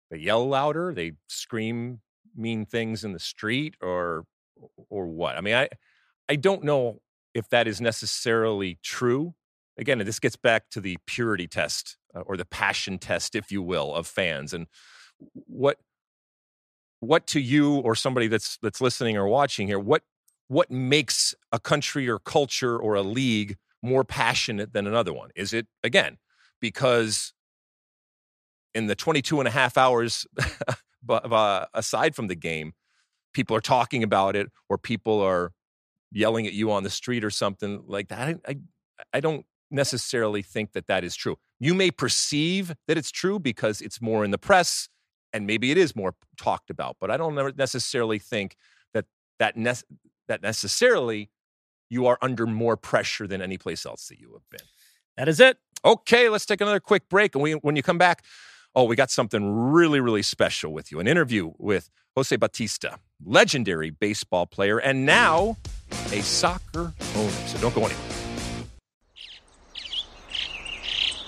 they yell louder, they scream mean things in the street, or or what? I mean, I I don't know if that is necessarily true. Again, this gets back to the purity test uh, or the passion test, if you will, of fans and what what to you or somebody that's that's listening or watching here what what makes a country or culture or a league more passionate than another one is it again because in the 22 and a half hours uh, aside from the game people are talking about it or people are yelling at you on the street or something like that. I, I, I don't necessarily think that that is true. You may perceive that it's true because it's more in the press and maybe it is more talked about, but I don't necessarily think that that, ne- that necessarily you are under more pressure than any place else that you have been. That is it. Okay, let's take another quick break. And we, when you come back, oh, we got something really, really special with you an interview with Jose Bautista, legendary baseball player, and now a soccer owner. So don't go anywhere.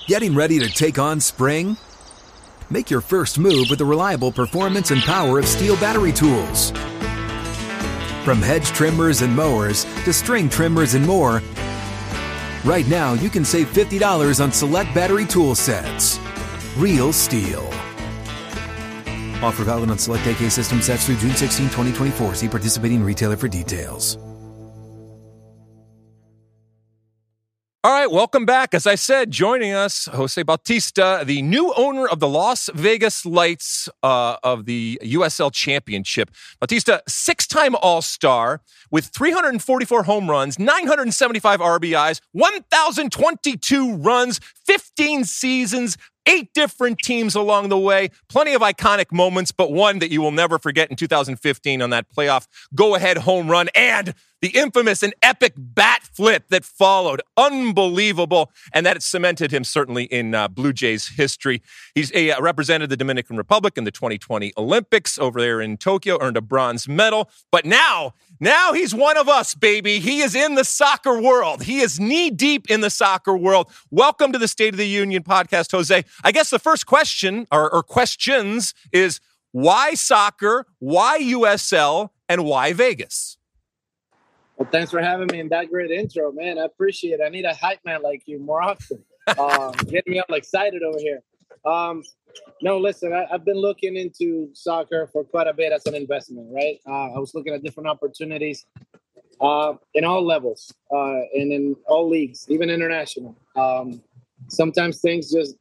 Getting ready to take on spring? Make your first move with the reliable performance and power of STIHL battery tools. From hedge trimmers and mowers to string trimmers and more, right now you can save $50 on select battery tool sets. Real STIHL. Offer valid on select AK system sets through June 16, 2024. See participating retailer for details. All right, welcome back. As I said, joining us, Jose Bautista, the new owner of the Las Vegas Lights uh, of the USL Championship. Bautista, six time All Star with 344 home runs, 975 RBIs, 1,022 runs, 15 seasons, eight different teams along the way. Plenty of iconic moments, but one that you will never forget in 2015 on that playoff go ahead home run and the infamous and epic bat flip that followed. Unbelievable. And that cemented him certainly in uh, Blue Jays history. He's a, uh, represented the Dominican Republic in the 2020 Olympics over there in Tokyo, earned a bronze medal. But now, now he's one of us, baby. He is in the soccer world. He is knee deep in the soccer world. Welcome to the State of the Union podcast, Jose. I guess the first question or, or questions is why soccer, why USL, and why Vegas? Well, thanks for having me in that great intro, man. I appreciate it. I need a hype man like you more often. Uh, getting me all excited over here. Um, no, listen, I, have been looking into soccer for quite a bit as an investment, right? Uh, I was looking at different opportunities uh, in all levels uh, and in all leagues, even international. Um, sometimes things just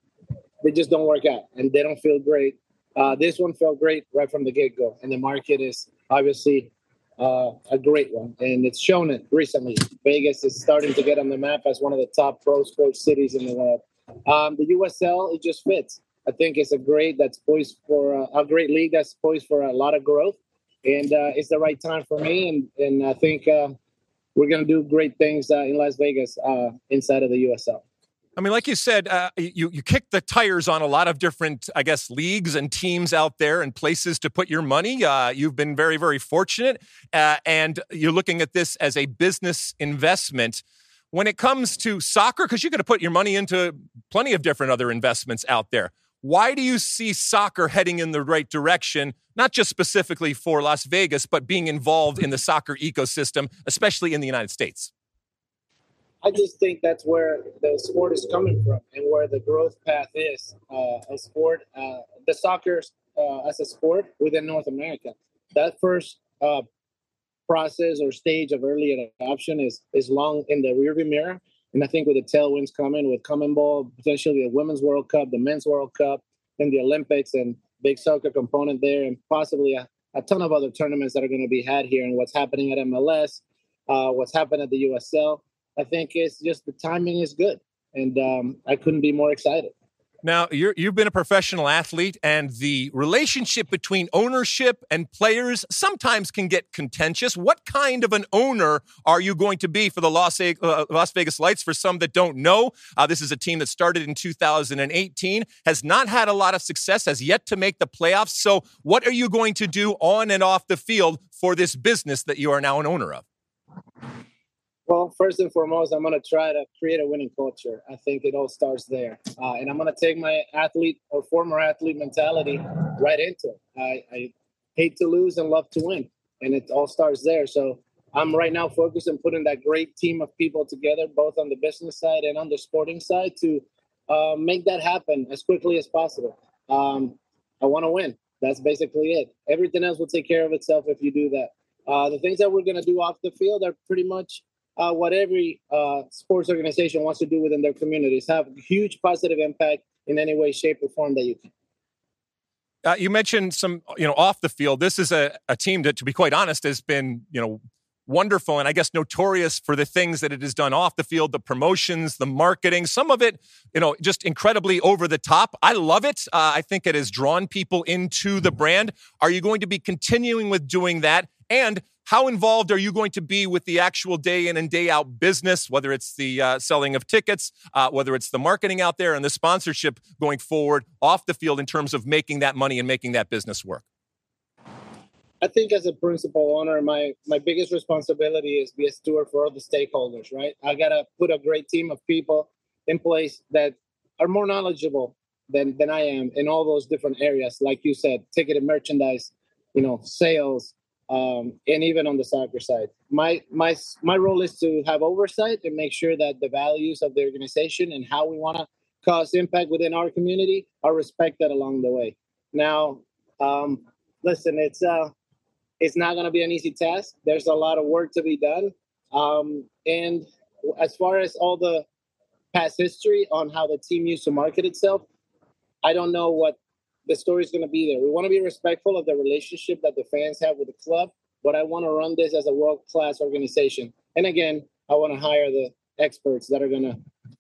they just don't work out and they don't feel great. Uh, this one felt great right from the get go, and the market is obviously uh, a great one, and it's shown it recently. Vegas is starting to get on the map as one of the top pro sports cities in the world. Um, the USL it just fits. I think it's a great that's poised for a, a great league that's poised for a lot of growth, and uh, it's the right time for me. And and I think uh, we're gonna do great things uh, in Las Vegas uh, inside of the USL. I mean, like you said, uh, you you kick the tires on a lot of different, I guess, leagues and teams out there and places to put your money. Uh, you've been very, very fortunate, uh, and you're looking at this as a business investment. When it comes to soccer, because you're going to put your money into plenty of different other investments out there. Why do you see soccer heading in the right direction, not just specifically for Las Vegas, but being involved in the soccer ecosystem, especially in the United States? I just think that's where the sport is coming from and where the growth path is. Uh, a sport, uh, the soccer uh, as a sport within North America. That first uh, process or stage of early adoption is is long in the rearview mirror. And I think with the tailwinds coming, with coming ball potentially the Women's World Cup, the Men's World Cup, and the Olympics, and big soccer component there, and possibly a, a ton of other tournaments that are going to be had here, and what's happening at MLS, uh, what's happened at the USL I think it's just the timing is good, and um, I couldn't be more excited. Now, you have been a professional athlete, and the relationship between ownership and players sometimes can get contentious. What kind of an owner are you going to be for the Las, uh, Las Vegas Lights? For some that don't know, uh, this is a team that started in 2018, has not had a lot of success, has yet to make the playoffs. So, what are you going to do on and off the field for this business that you are now an owner of? Well, first and foremost, I'm going to try to create a winning culture. I think it all starts there. Uh, and I'm going to take my athlete or former athlete mentality right into it. I, I, hate to lose and love to win. And it all starts there. So I'm right now focused on putting that great team of people together, both on the business side and on the sporting side, to uh, make that happen as quickly as possible. Um, I want to win. That's basically it. Everything else will take care of itself if you do that. Uh, the things that we're going to do off the field are pretty much uh, what every uh, sports organization wants to do within their communities have huge positive impact in any way shape or form that you can. Uh, you mentioned some you know off the field. This is a, a team that to be quite honest has been you know wonderful and i guess notorious for the things that it has done off the field the promotions the marketing some of it you know just incredibly over the top. I love it. Uh, i think it has drawn people into the brand. Are you going to be continuing with doing that? And how involved are you going to be with the actual day in and day out business, whether it's the uh, selling of tickets, uh, whether it's the marketing out there and the sponsorship going forward off the field in terms of making that money and making that business work? I think as a principal owner, my my biggest responsibility is be a steward for all the stakeholders, right? I gotta put a great team of people in place that are more knowledgeable than than I am in all those different areas. Like you said, ticket and merchandise, you know, sales, um, and even on the soccer side. My my my role is to have oversight and make sure that the values of the organization and how we want to cause impact within our community are respected along the way. Now, um, listen, it's uh, it's not going to be an easy task. There's a lot of work to be done, um, and as far as all the past history on how the team used to market itself, I don't know what the story is going to be there. We want to be respectful of the relationship that the fans have with the club, but I want to run this as a world class organization. And again, I want to hire the experts that are going to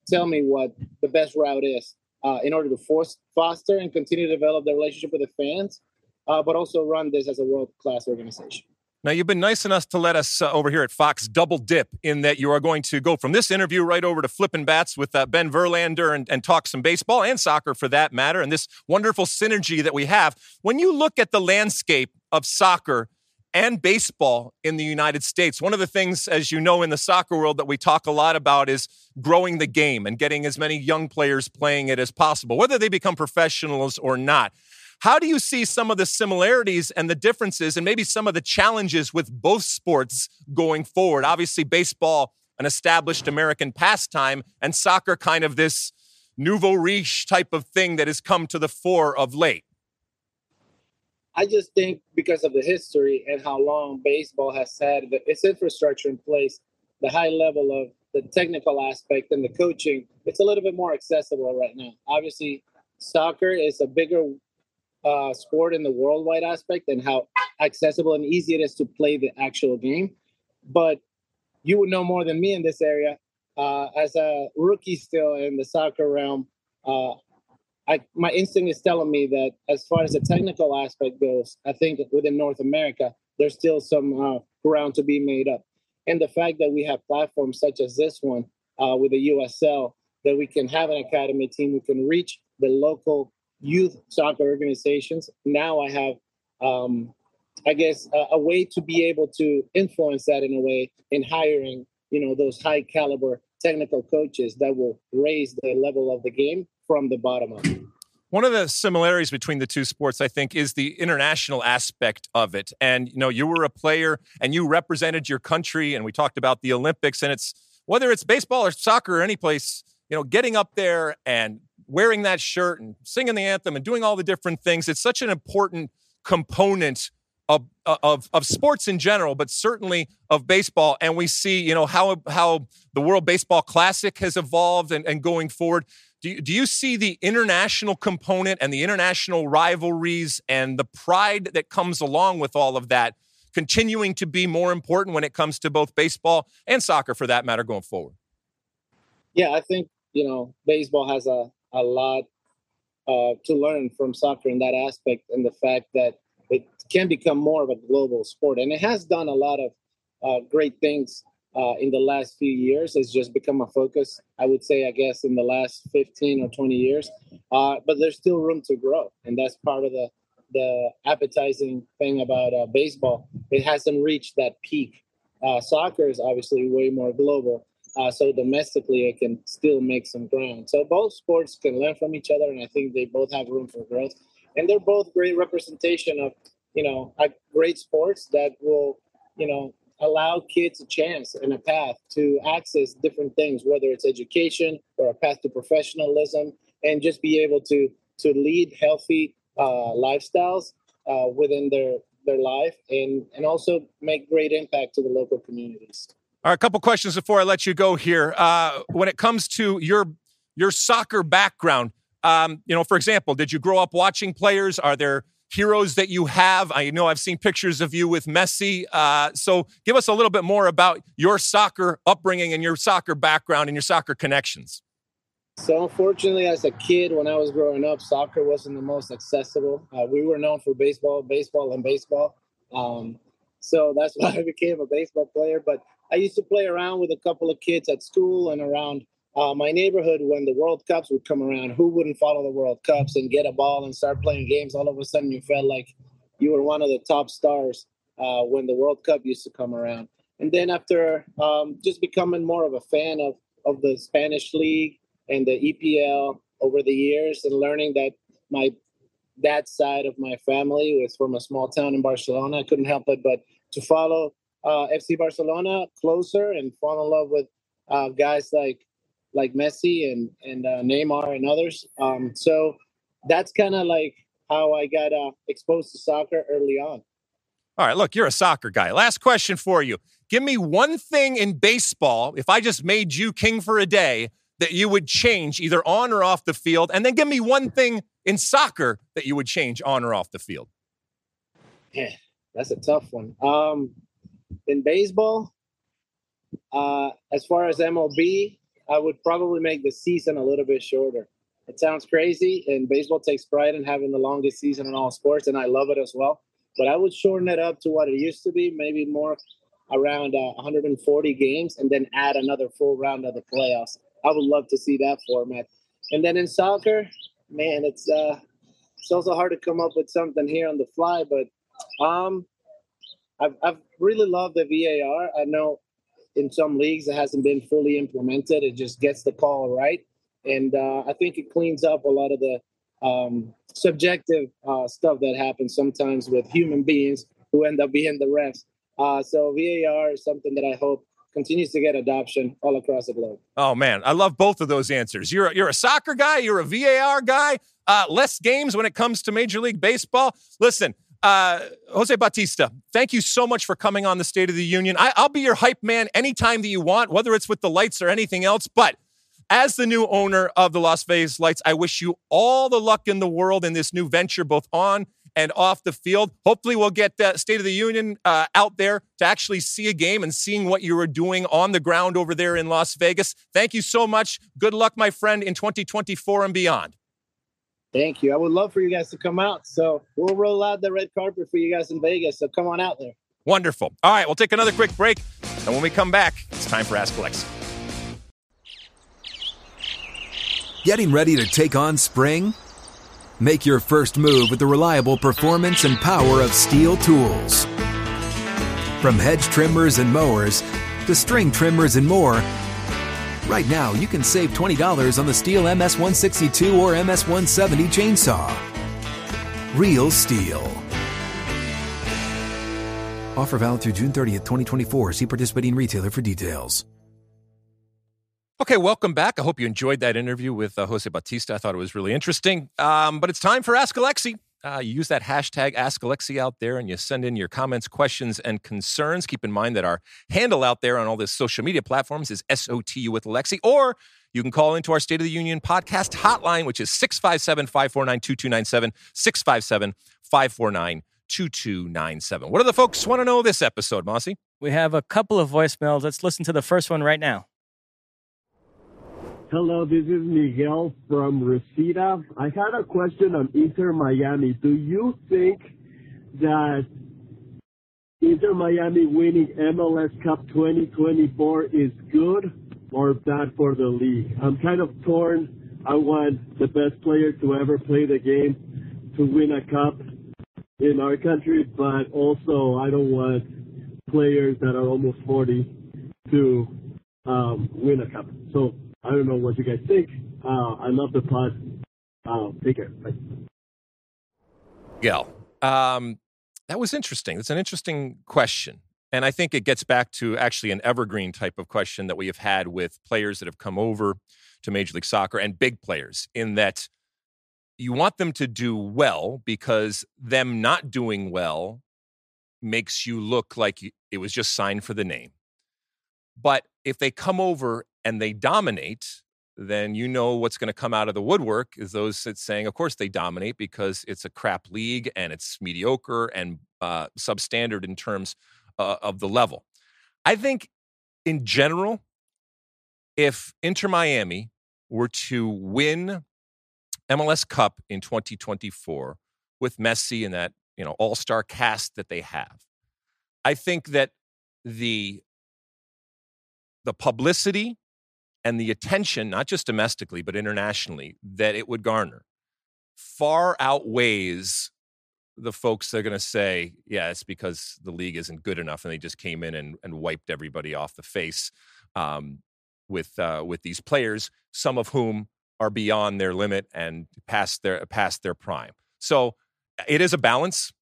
tell me what the best route is. uh, in order to force, foster and continue to develop the relationship with the fans, uh, but also run this as a world class organization. Now, you've been nice enough to let us uh, over here at Fox double dip in that you are going to go from this interview right over to flipping bats with uh, Ben Verlander and, and talk some baseball and soccer for that matter, and this wonderful synergy that we have. When you look at the landscape of soccer and baseball in the United States, one of the things, as you know, in the soccer world that we talk a lot about is growing the game and getting as many young players playing it as possible, whether they become professionals or not. How do you see some of the similarities and the differences and maybe some of the challenges with both sports going forward? Obviously, baseball, an established American pastime, and soccer, kind of this nouveau riche type of thing that has come to the fore of late. I just think because of the history and how long baseball has had its infrastructure in place, the high level of the technical aspect and the coaching, it's a little bit more accessible right now. Obviously, soccer is a bigger uh, sport in the worldwide aspect and how accessible and easy it is to play the actual game. But you would know more than me in this area. Uh, as a rookie still in the soccer realm, uh, I, my instinct is telling me that as far as the technical aspect goes, I think within North America, there's still some uh, ground to be made up. And the fact that we have platforms such as this one uh, with the USL, that we can have an academy team, we can reach the local youth soccer organizations. Now I have, um, I guess, a, a, way to be able to influence that in a way in hiring, you know, those high caliber technical coaches that will raise the level of the game from the bottom up. One of the similarities between the two sports, I think, is the international aspect of it. And you know, you were a player and you represented your country, and we talked about the Olympics, and it's whether it's baseball or soccer or any place, you know, getting up there and wearing that shirt and singing the anthem and doing all the different things. It's such an important component of, of, of sports in general, but certainly of baseball. And we see, you know, how, how the World Baseball Classic has evolved and, and going forward. Do you, do you see the international component and the international rivalries and the pride that comes along with all of that continuing to be more important when it comes to both baseball and soccer for that matter going forward? Yeah, I think, you know, baseball has a, a lot uh, to learn from soccer in that aspect and the fact that it can become more of a global sport. And it has done a lot of uh, great things uh, in the last few years. It's just become a focus, I would say, I guess, in the last 15 or 20 years. Uh, but there's still room to grow. And that's part of the, the appetizing thing about uh, baseball. It hasn't reached that peak. Uh, soccer is obviously way more global. Uh, so domestically, it can still make some ground. So both sports can learn from each other, and I think they both have room for growth. And they're both great representation of, you know, great sports that will, you know, allow kids a chance and a path to access different things, whether it's education or a path to professionalism, and just be able to to lead healthy uh, lifestyles uh, within their their life, and and also make great impact to the local communities. All right, a couple questions before I let you go here. Uh, when it comes to your your soccer background, um, you know, for example, did you grow up watching players? Are there heroes that you have? I know I've seen pictures of you with Messi. Uh, so give us a little bit more about your soccer upbringing and your soccer background and your soccer connections. So, unfortunately, as a kid, when I was growing up, soccer wasn't the most accessible. Uh, we were known for baseball, baseball, and baseball. Um, so that's why I became a baseball player. But I used to play around with a couple of kids at school and around uh, my neighborhood when the World Cups would come around. Who wouldn't follow the World Cups and get a ball and start playing games? All of a sudden, you felt like you were one of the top stars uh, when the World Cup used to come around. And then after um, just becoming more of a fan of, of the Spanish League and the EPL over the years and learning that my dad's side of my family was from a small town in Barcelona, I couldn't help it but to follow uh, FC Barcelona closer and fall in love with uh, guys like like Messi and and uh, Neymar and others. Um, so that's kind of like how I got uh, exposed to soccer early on. All right, look, you're a soccer guy. Last question for you. Give me one thing in baseball, if I just made you king for a day, that you would change either on or off the field. And then give me one thing in soccer that you would change on or off the field. Yeah, that's a tough one. Um, in baseball, uh, as far as MLB, I would probably make the season a little bit shorter. It sounds crazy, and baseball takes pride in having the longest season in all sports, and I love it as well. But I would shorten it up to what it used to be, maybe more around uh, 140 games, and then add another full round of the playoffs. I would love to see that format. And then in soccer, man, it's uh, it's also hard to come up with something here on the fly, but um, I've I've really love the VAR. I know in some leagues it hasn't been fully implemented. It just gets the call right, and uh, I think it cleans up a lot of the um, subjective uh, stuff that happens sometimes with human beings who end up being the refs. Uh, so VAR is something that I hope continues to get adoption all across the globe. Oh man, I love both of those answers. You're you're a soccer guy, you're a VAR guy. Uh, less games when it comes to Major League Baseball. Listen, uh, Jose Bautista, thank you so much for coming on the State of the Union. I, I'll be your hype man anytime that you want, whether it's with the lights or anything else. But as the new owner of the Las Vegas Lights, I wish you all the luck in the world in this new venture, both on and off the field. Hopefully, we'll get the State of the Union uh, out there to actually see a game and seeing what you were doing on the ground over there in Las Vegas. Thank you so much. Good luck, my friend, in 2024 and beyond. Thank you. I would love for you guys to come out. So we'll roll out the red carpet for you guys in Vegas. So come on out there. Wonderful. All right, we'll take another quick break. And when we come back, it's time for Ask Alexi. Getting ready to take on spring? Make your first move with the reliable performance and power of STIHL tools. From hedge trimmers and mowers to string trimmers and more, right now you can save $20 on the STIHL MS162 or MS170 chainsaw. Real STIHL. Offer valid through June 30th, 2024. See participating retailer for details. Okay, welcome back. I hope you enjoyed that interview with uh, Jose Bautista. I thought it was really interesting. Um, but it's time for Ask Alexi. Uh, you use that hashtag Ask Alexi out there and you send in your comments, questions, and concerns. Keep in mind that our handle out there on all the social media platforms is SOTU with Alexi, or you can call into our State of the Union podcast hotline, which is 657 549 2297, 657 549 2297. What do the folks want to know this episode, Mossy? We have a couple of voicemails. Let's listen to the first one right now. Hello, this is Miguel from Reseda. I had a question on Inter Miami. Do you think that Inter Miami winning MLS Cup 2024 is good or bad for the league? I'm kind of torn. I want the best player to ever play the game to win a cup in our country, but also I don't want players that are almost 40 to um, win a cup. So I don't know what you guys think. Uh, I love the pod. Uh, take care. Bye. Gail, um, that was interesting. That's an interesting question. And I think it gets back to actually an evergreen type of question that we have had with players that have come over to Major League Soccer and big players, in that you want them to do well because them not doing well makes you look like it was just signed for the name. But if they come over and they dominate, then you know what's going to come out of the woodwork is those that saying, of course, they dominate because it's a crap league and it's mediocre and uh, substandard in terms uh, of the level. I think in general, if Inter Miami were to win MLS Cup in 2024 with Messi and that you know all-star cast that they have, I think that the the publicity and the attention, not just domestically, but internationally, that it would garner far outweighs the folks that are going to say, yeah, it's because the league isn't good enough and they just came in and, and wiped everybody off the face um, with, uh, with these players, some of whom are beyond their limit and past their, past their prime. So it is a balance.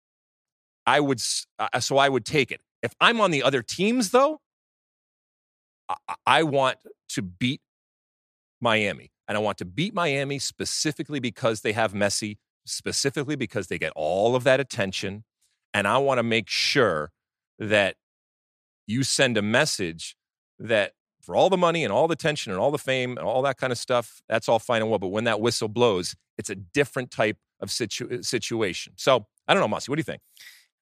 I would, uh, so I would take it. If I'm on the other teams, though, I want to beat Miami. And I want to beat Miami specifically because they have Messi, specifically because they get all of that attention. And I want to make sure that you send a message that for all the money and all the attention and all the fame and all that kind of stuff, that's all fine and well. But when that whistle blows, it's a different type of situ- uh, situation. So I don't know, Mossy, what do you think?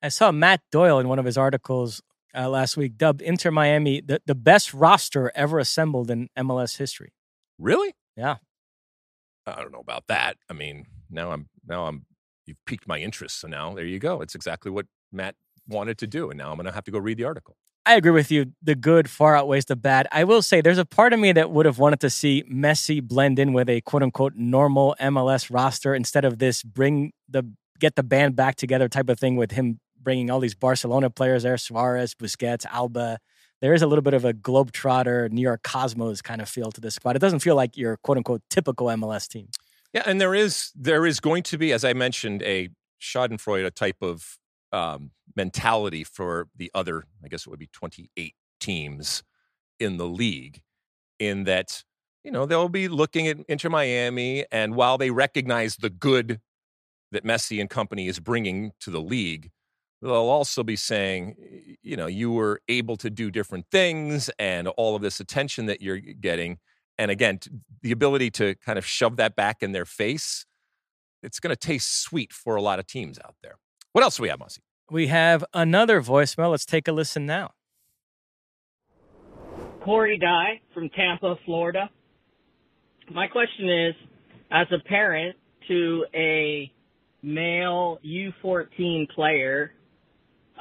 I saw Matt Doyle in one of his articles uh, last week dubbed Inter Miami the, the best roster ever assembled in MLS history. Really? Yeah. I don't know about that. I mean, now I'm now I'm you've piqued my interest. So now there you go. It's exactly what Matt wanted to do, and now I'm going to have to go read the article. I agree with you. The good far outweighs the bad. I will say there's a part of me that would have wanted to see Messi blend in with a quote unquote normal MLS roster instead of this bring the get the band back together type of thing with him bringing all these Barcelona players there, Suarez, Busquets, Alba. There is a little bit of a globetrotter, New York Cosmos kind of feel to this squad. It doesn't feel like your quote unquote typical MLS team. Yeah, and there is there is going to be, as I mentioned, a Schadenfreude a type of um, mentality for the other, I guess it would be 28 teams in the league, in that, you know, they'll be looking at Inter Miami, and while they recognize the good that Messi and company is bringing to the league, they'll also be saying, you know, you were able to do different things and all of this attention that you're getting. And again, the ability to kind of shove that back in their face, it's going to taste sweet for a lot of teams out there. What else do we have, Mossy? We have another voicemail. Let's take a listen now. Corey Dye from Tampa, Florida. My question is as a parent to a male U14 player,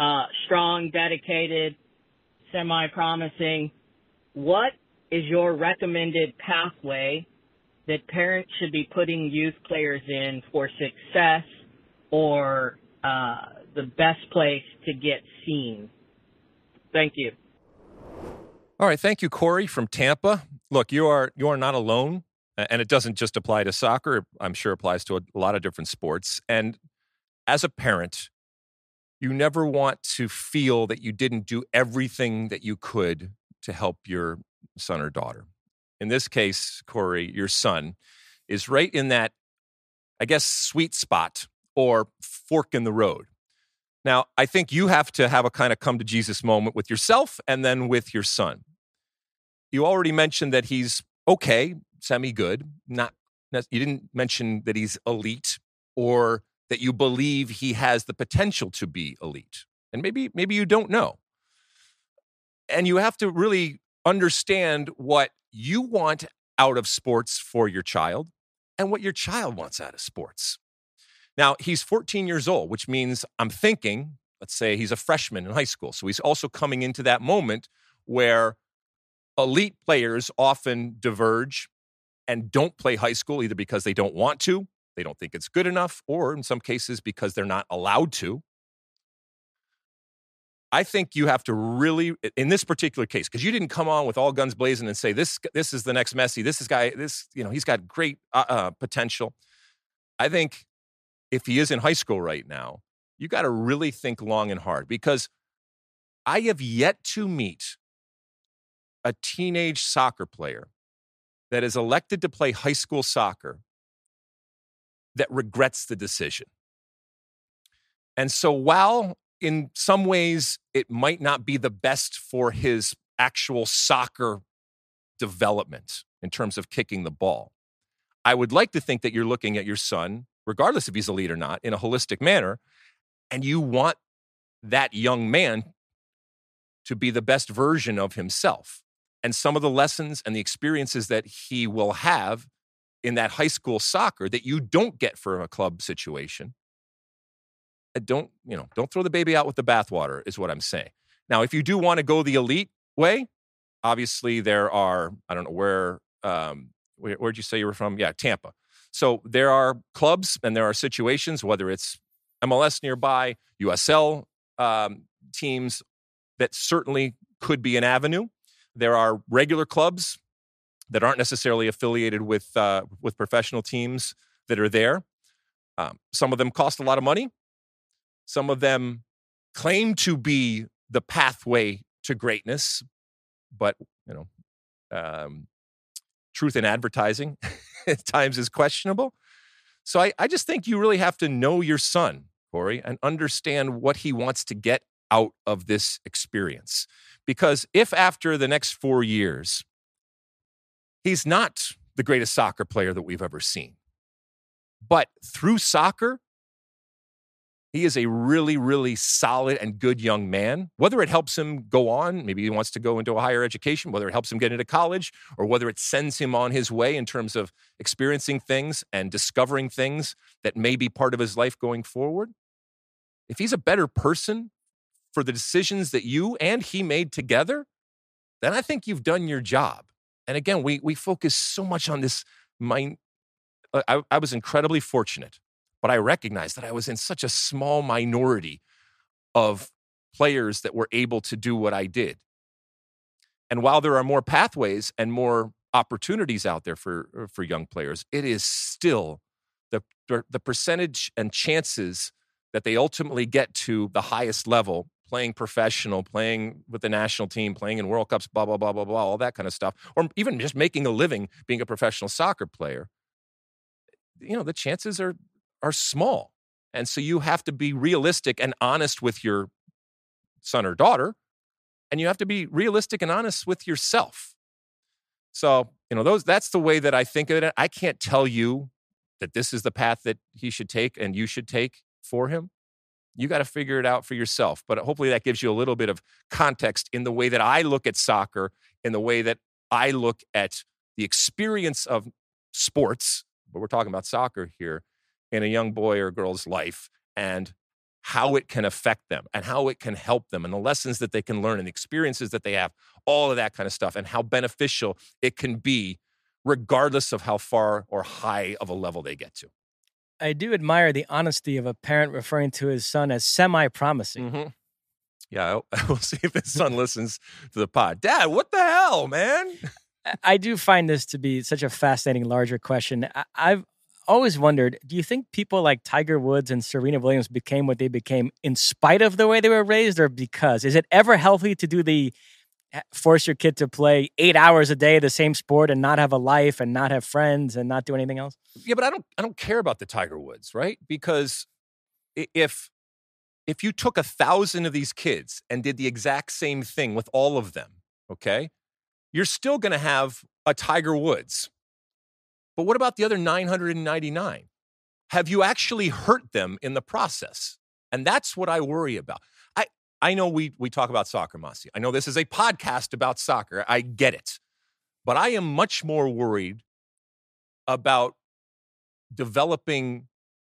uh, strong, dedicated, semi promising, what is your recommended pathway that parents should be putting youth players in for success or uh, the best place to get seen. Thank you. All right, thank you, Corey from Tampa. Look, you are you are not alone, and it doesn't just apply to soccer. I'm sure applies to a lot of different sports. And as a parent, you never want to feel that you didn't do everything that you could to help your son or daughter. In this case, Corey, your son is right in that, I guess, sweet spot or fork in the road. Now, I think you have to have a kind of come to Jesus moment with yourself and then with your son. You already mentioned that he's okay, semi good. Not you didn't mention that he's elite or that you believe he has the potential to be elite. And maybe maybe you don't know. And you have to really understand what you want out of sports for your child and what your child wants out of sports. Now, he's 14 years old, which means I'm thinking, let's say he's a freshman in high school. So he's also coming into that moment where elite players often diverge and don't play high school either because they don't want to, they don't think it's good enough, or in some cases because they're not allowed to. I think you have to really, in this particular case, because you didn't come on with all guns blazing and say this. This is the next Messi. This is guy. This you know he's got great uh, uh, potential. I think if he is in high school right now, you got to really think long and hard because I have yet to meet a teenage soccer player that is elected to play high school soccer that regrets the decision. And so, while in some ways it might not be the best for his actual soccer development in terms of kicking the ball, I would like to think that you're looking at your son regardless if he's a lead or not, in a holistic manner. And you want that young man to be the best version of himself. And some of the lessons and the experiences that he will have in that high school soccer that you don't get from a club situation. Uh, don't, you know, don't throw the baby out with the bathwater, is what I'm saying. Now, if you do want to go the elite way, obviously there are, I don't know where, um, where, where'd you say you were from? Yeah, Tampa. So there are clubs and there are situations, whether it's MLS nearby, USL um, teams, that certainly could be an avenue. There are regular clubs that aren't necessarily affiliated with uh, with professional teams that are there. Um, some of them cost a lot of money. Some of them claim to be the pathway to greatness, but you know, um, truth in advertising at times is questionable. So I, I just think you really have to know your son, Corey, and understand what he wants to get out of this experience. Because if after the next four years, he's not the greatest soccer player that we've ever seen, but through soccer, He is a really, really solid and good young man. Whether it helps him go on, maybe he wants to go into a higher education, whether it helps him get into college, or whether it sends him on his way in terms of experiencing things and discovering things that may be part of his life going forward. If he's a better person for the decisions that you and he made together, then I think you've done your job. And again, we we focus so much on this mind. Uh, I, I was incredibly fortunate, but I recognized that I was in such a small minority of players that were able to do what I did. And while there are more pathways and more opportunities out there for uh, for young players, it is still the the percentage and chances that they ultimately get to the highest level playing professional, playing with the national team, playing in World Cups, blah, blah, blah, blah, blah, all that kind of stuff, or even just making a living being a professional soccer player, you know, the chances are are small. And so you have to be realistic and honest with your son or daughter, and you have to be realistic and honest with yourself. So, you know, those that's the way that I think of it. I can't tell you that this is the path that he should take and you should take for him you got to figure it out for yourself. But hopefully that gives you a little bit of context in the way that I look at soccer, in the way that I look at the experience of sports, but we're talking about soccer here, in a young boy or girl's life and how it can affect them and how it can help them and the lessons that they can learn and the experiences that they have, all of that kind of stuff, and how beneficial it can be, regardless of how far or high of a level they get to. I do admire the honesty of a parent referring to his son as semi promising. Mm-hmm. Yeah, we'll see if his son listens to the pod. Dad, what the hell, man? I do find this to be such a fascinating, larger question. I've always wondered do you think people like Tiger Woods and Serena Williams became what they became in spite of the way they were raised or because? Is it ever healthy to do the force your kid to play eight hours a day the same sport and not have a life and not have friends and not do anything else? Yeah, but I don't I don't care about the Tiger Woods, right? Because if if you took a thousand of these kids and did the exact same thing with all of them, okay, you're still going to have a Tiger Woods. But what about the other 999? Have you actually hurt them in the process? And that's what I worry about. I know we we talk about soccer, Mossy. I know this is a podcast about soccer. I get it. But I am much more worried about developing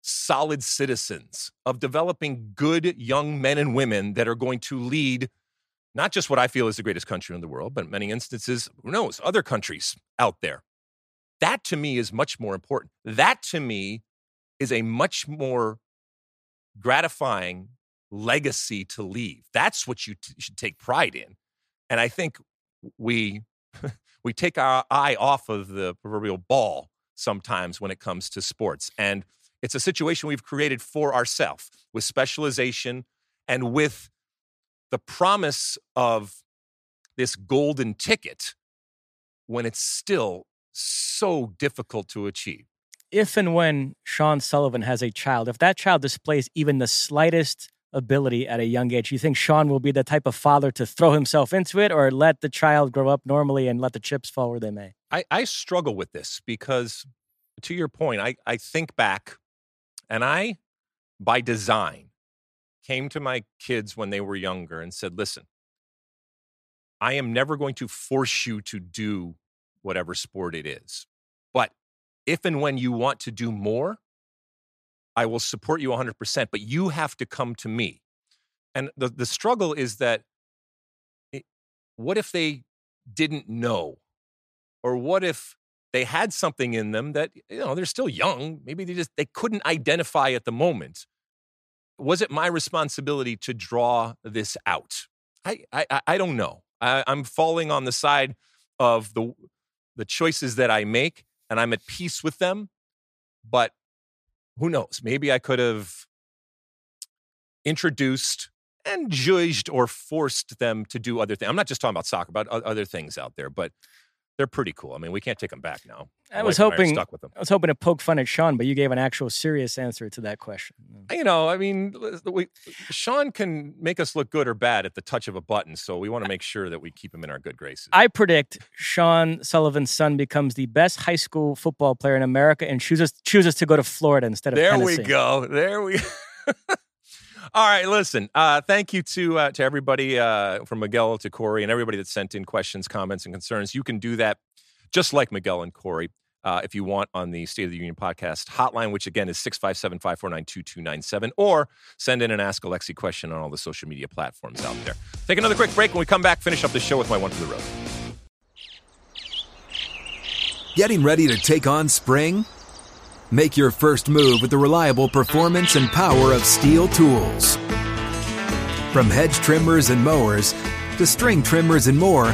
solid citizens, of developing good young men and women that are going to lead not just what I feel is the greatest country in the world, but in many instances, who knows, other countries out there. That to me is much more important. That to me is a much more gratifying legacy to leave. That's what you t- should take pride in. And I think we we take our eye off of the proverbial ball sometimes when it comes to sports. And it's a situation we've created for ourselves with specialization and with the promise of this golden ticket when it's still so difficult to achieve. If and when Sean Sullivan has a child, if that child displays even the slightest ability at a young age. You think Sean will be the type of father to throw himself into it or let the child grow up normally and let the chips fall where they may? I, I struggle with this because, to your point, I, I think back and I, by design, came to my kids when they were younger and said, listen, I am never going to force you to do whatever sport it is. But if and when you want to do more, I will support you 100%, but you have to come to me. And the, the struggle is that it, what if they didn't know? Or what if they had something in them that, you know, they're still young. Maybe they just, they couldn't identify at the moment. Was it my responsibility to draw this out? I, I, I don't know. I, I'm falling on the side of the, the choices that I make and I'm at peace with them. But who knows? Maybe I could have introduced and judged or forced them to do other things. I'm not just talking about soccer, about other things out there, but they're pretty cool. I mean, we can't take them back now. I was hoping stuck with them. I was hoping to poke fun at Sean, but you gave an actual serious answer to that question. Mm. You know, I mean, we, Sean can make us look good or bad at the touch of a button, so we want to make sure that we keep him in our good graces. I predict Sean Sullivan's son becomes the best high school football player in America and chooses chooses to go to Florida instead of there Tennessee. we go. There we. All right, listen. Uh, thank you to uh, to everybody uh, from Miguel to Corey and everybody that sent in questions, comments, and concerns. You can do that just like Miguel and Corey. Uh, if you want on the State of the Union podcast hotline, which again is 657 549 2297, or send in an Ask Alexi question on all the social media platforms out there. Take another quick break. When we come back, finish up the show with my one for the road. Getting ready to take on spring? Make your first move with the reliable performance and power of STIHL tools. From hedge trimmers and mowers to string trimmers and more,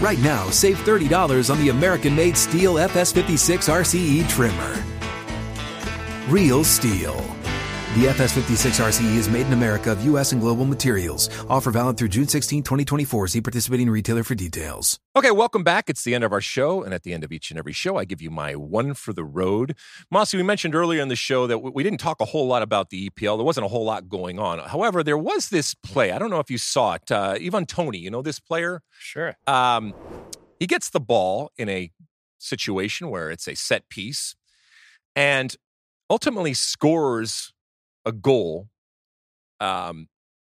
right now save $30 on the American made STIHL FS56 RCE trimmer. Real STIHL. The FS56 RCE is made in America of U.S. and global materials. Offer valid through June 16, 2024. See participating retailer for details. Okay, welcome back. It's the end of our show. And at the end of each and every show, I give you my one for the road. Mossy, we mentioned earlier in the show that we didn't talk a whole lot about the EPL. There wasn't a whole lot going on. However, there was this play. I don't know if you saw it. Uh, Ivan Toney, you know this player? Sure. Um, he gets the ball in a situation where it's a set piece and ultimately scores a goal um,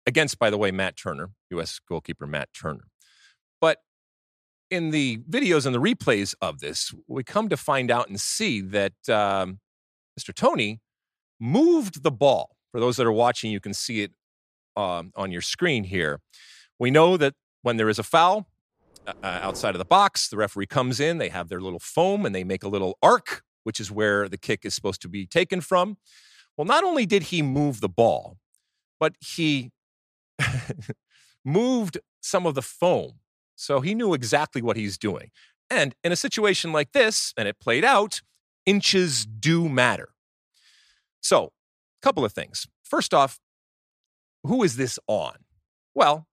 against, by the way, Matt Turner, U.S. goalkeeper Matt Turner. But in the videos and the replays of this, we come to find out and see that um, Mr. Toney moved the ball. For those that are watching, you can see it um, on your screen here. We know that when there is a foul uh, uh outside of the box, the referee comes in, they have their little foam and they make a little arc, which is where the kick is supposed to be taken from. Well, not only did he move the ball, but he moved some of the foam. So he knew exactly what he's doing. And in a situation like this, and it played out, inches do matter. So, a couple of things. First off, who is this on? Well,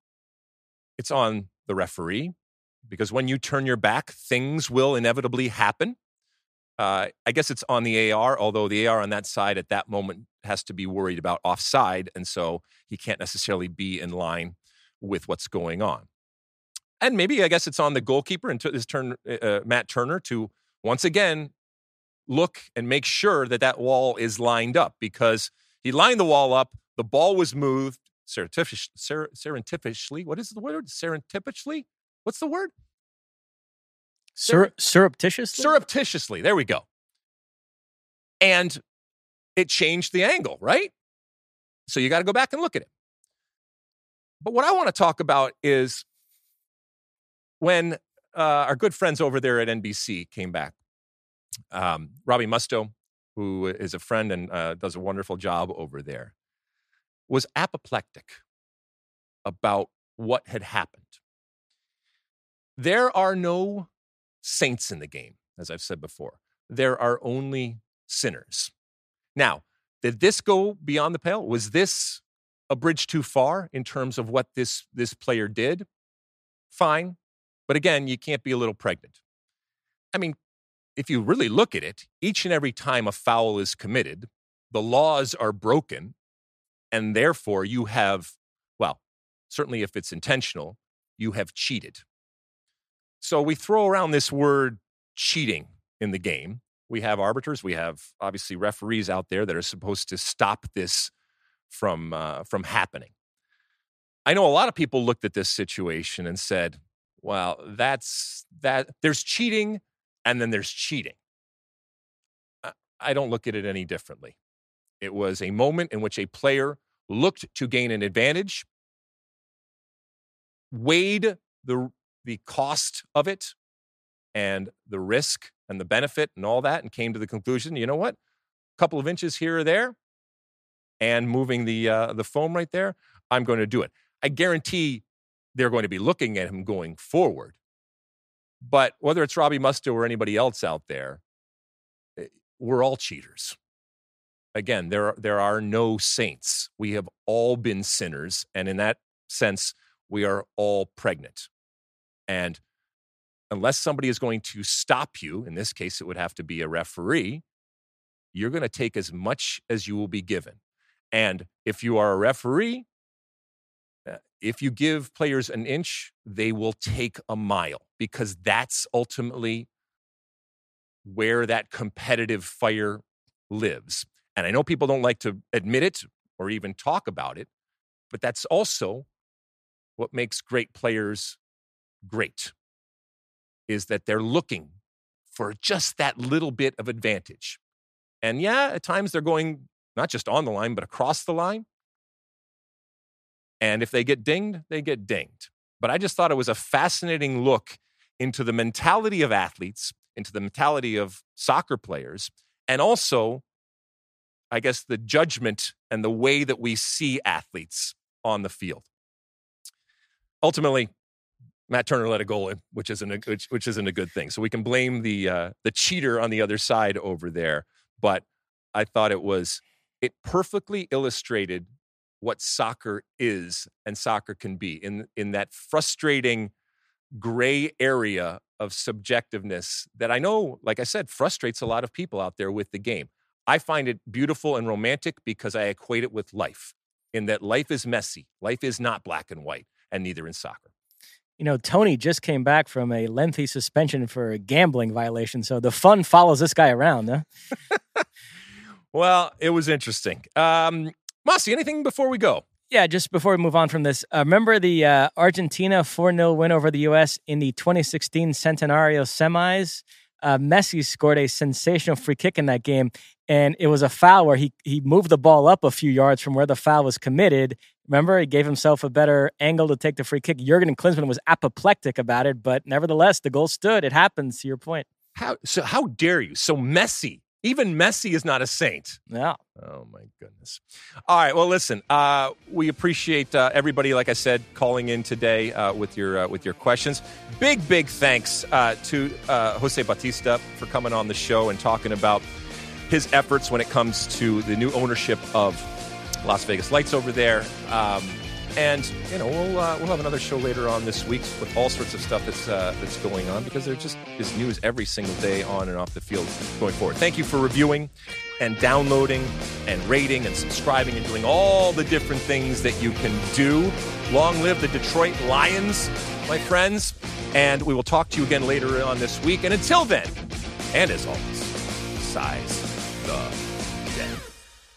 it's on the referee because when you turn your back, things will inevitably happen. Uh, I guess it's on the AR, although the AR on that side at that moment has to be worried about offside. And so he can't necessarily be in line with what's going on. And maybe I guess it's on the goalkeeper and his turn, uh, uh, Matt Turner, to once again look and make sure that that wall is lined up because he lined the wall up. The ball was moved serendipitously. What is the word? Serendipitously? What's the word? Sur- surreptitiously? Surreptitiously. There we go. And it changed the angle, right? So you got to go back and look at it. But what I want to talk about is when uh, our good friends over there at NBC came back. Um, Robbie Mustoe, who is a friend and uh, does a wonderful job over there, was apoplectic about what had happened. There are no saints in the game, as I've said before. There are only sinners. Now, did this go beyond the pale? Was this a bridge too far in terms of what this, this player did? Fine. But again, you can't be a little pregnant. I mean, if you really look at it, each and every time a foul is committed, the laws are broken. And therefore, you have, well, certainly if it's intentional, you have cheated. So we throw around this word cheating in the game. We have arbiters, we have obviously referees out there that are supposed to stop this from uh, from happening. I know a lot of people looked at this situation and said, "Well, that's that. There's cheating, and then there's cheating." I don't look at it any differently. It was a moment in which a player looked to gain an advantage, weighed the the cost of it and the risk and the benefit and all that and came to the conclusion you know what? A couple of inches here or there and moving the uh, the foam right there i'm going to do it. I guarantee they're going to be looking at him going forward. But whether it's robbie mustoe or anybody else out there eh, we're all cheaters. Again there are, there are no saints. We have all been sinners and in that sense we are all pregnant and unless somebody is going to stop you, in this case, it would have to be a referee, you're going to take as much as you will be given. And if you are a referee, uh, if you give players an inch, they will take a mile because that's ultimately where that competitive fire lives. And I know people don't like to admit it, or even talk about it. But that's also what makes great players great is that they're looking for just that little bit of advantage. And yeah, at times they're going not just on the line, but across the line. And if they get dinged, they get dinged. But I just thought it was a fascinating look into the mentality of athletes, into the mentality of soccer players, and also, I guess, the judgment and the way that we see athletes on the field. Ultimately, Matt Turner let a goal in, which isn't a, which, which isn't a good thing. So we can blame the uh, the cheater on the other side over there. But I thought it was it perfectly illustrated what soccer is and soccer can be in in that frustrating gray area of subjectiveness that I know, like I said, frustrates a lot of people out there with the game. I find it beautiful and romantic because I equate it with life, in that life is messy. Life is not black and white, and neither in soccer. You know, Toney just came back from a lengthy suspension for a gambling violation, so the fun follows this guy around, huh? well, it was interesting. Um, Mossy, anything before we go? Yeah, just before we move on from this, uh, remember the uh, Argentina 4 0 win over the U.S. in the 2016 Centenario semis? Uh, Messi scored a sensational free kick in that game, and it was a foul where he he moved the ball up a few yards from where the foul was committed. Remember, he gave himself a better angle to take the free kick. Jurgen Klinsmann was apoplectic about it, but nevertheless, the goal stood. It happens. To your point. How so? How dare you? So Messi even Messi is not a saint. Yeah. Oh my goodness. All right. Well, listen. Uh, we appreciate uh, everybody, like I said, calling in today uh, with your uh, with your questions. Big big thanks uh, to uh, Jose Bautista for coming on the show and talking about his efforts when it comes to the new ownership of Las Vegas Lights over there. Um, and you know we'll uh, we'll have another show later on this week with all sorts of stuff that's uh, that's going on because there just is news every single day on and off the field going forward. Thank you for reviewing and downloading and rating and subscribing and doing all the different things that you can do. Long live the Detroit Lions, my friends, and we will talk to you again later on this week. And until then, and as always, size the.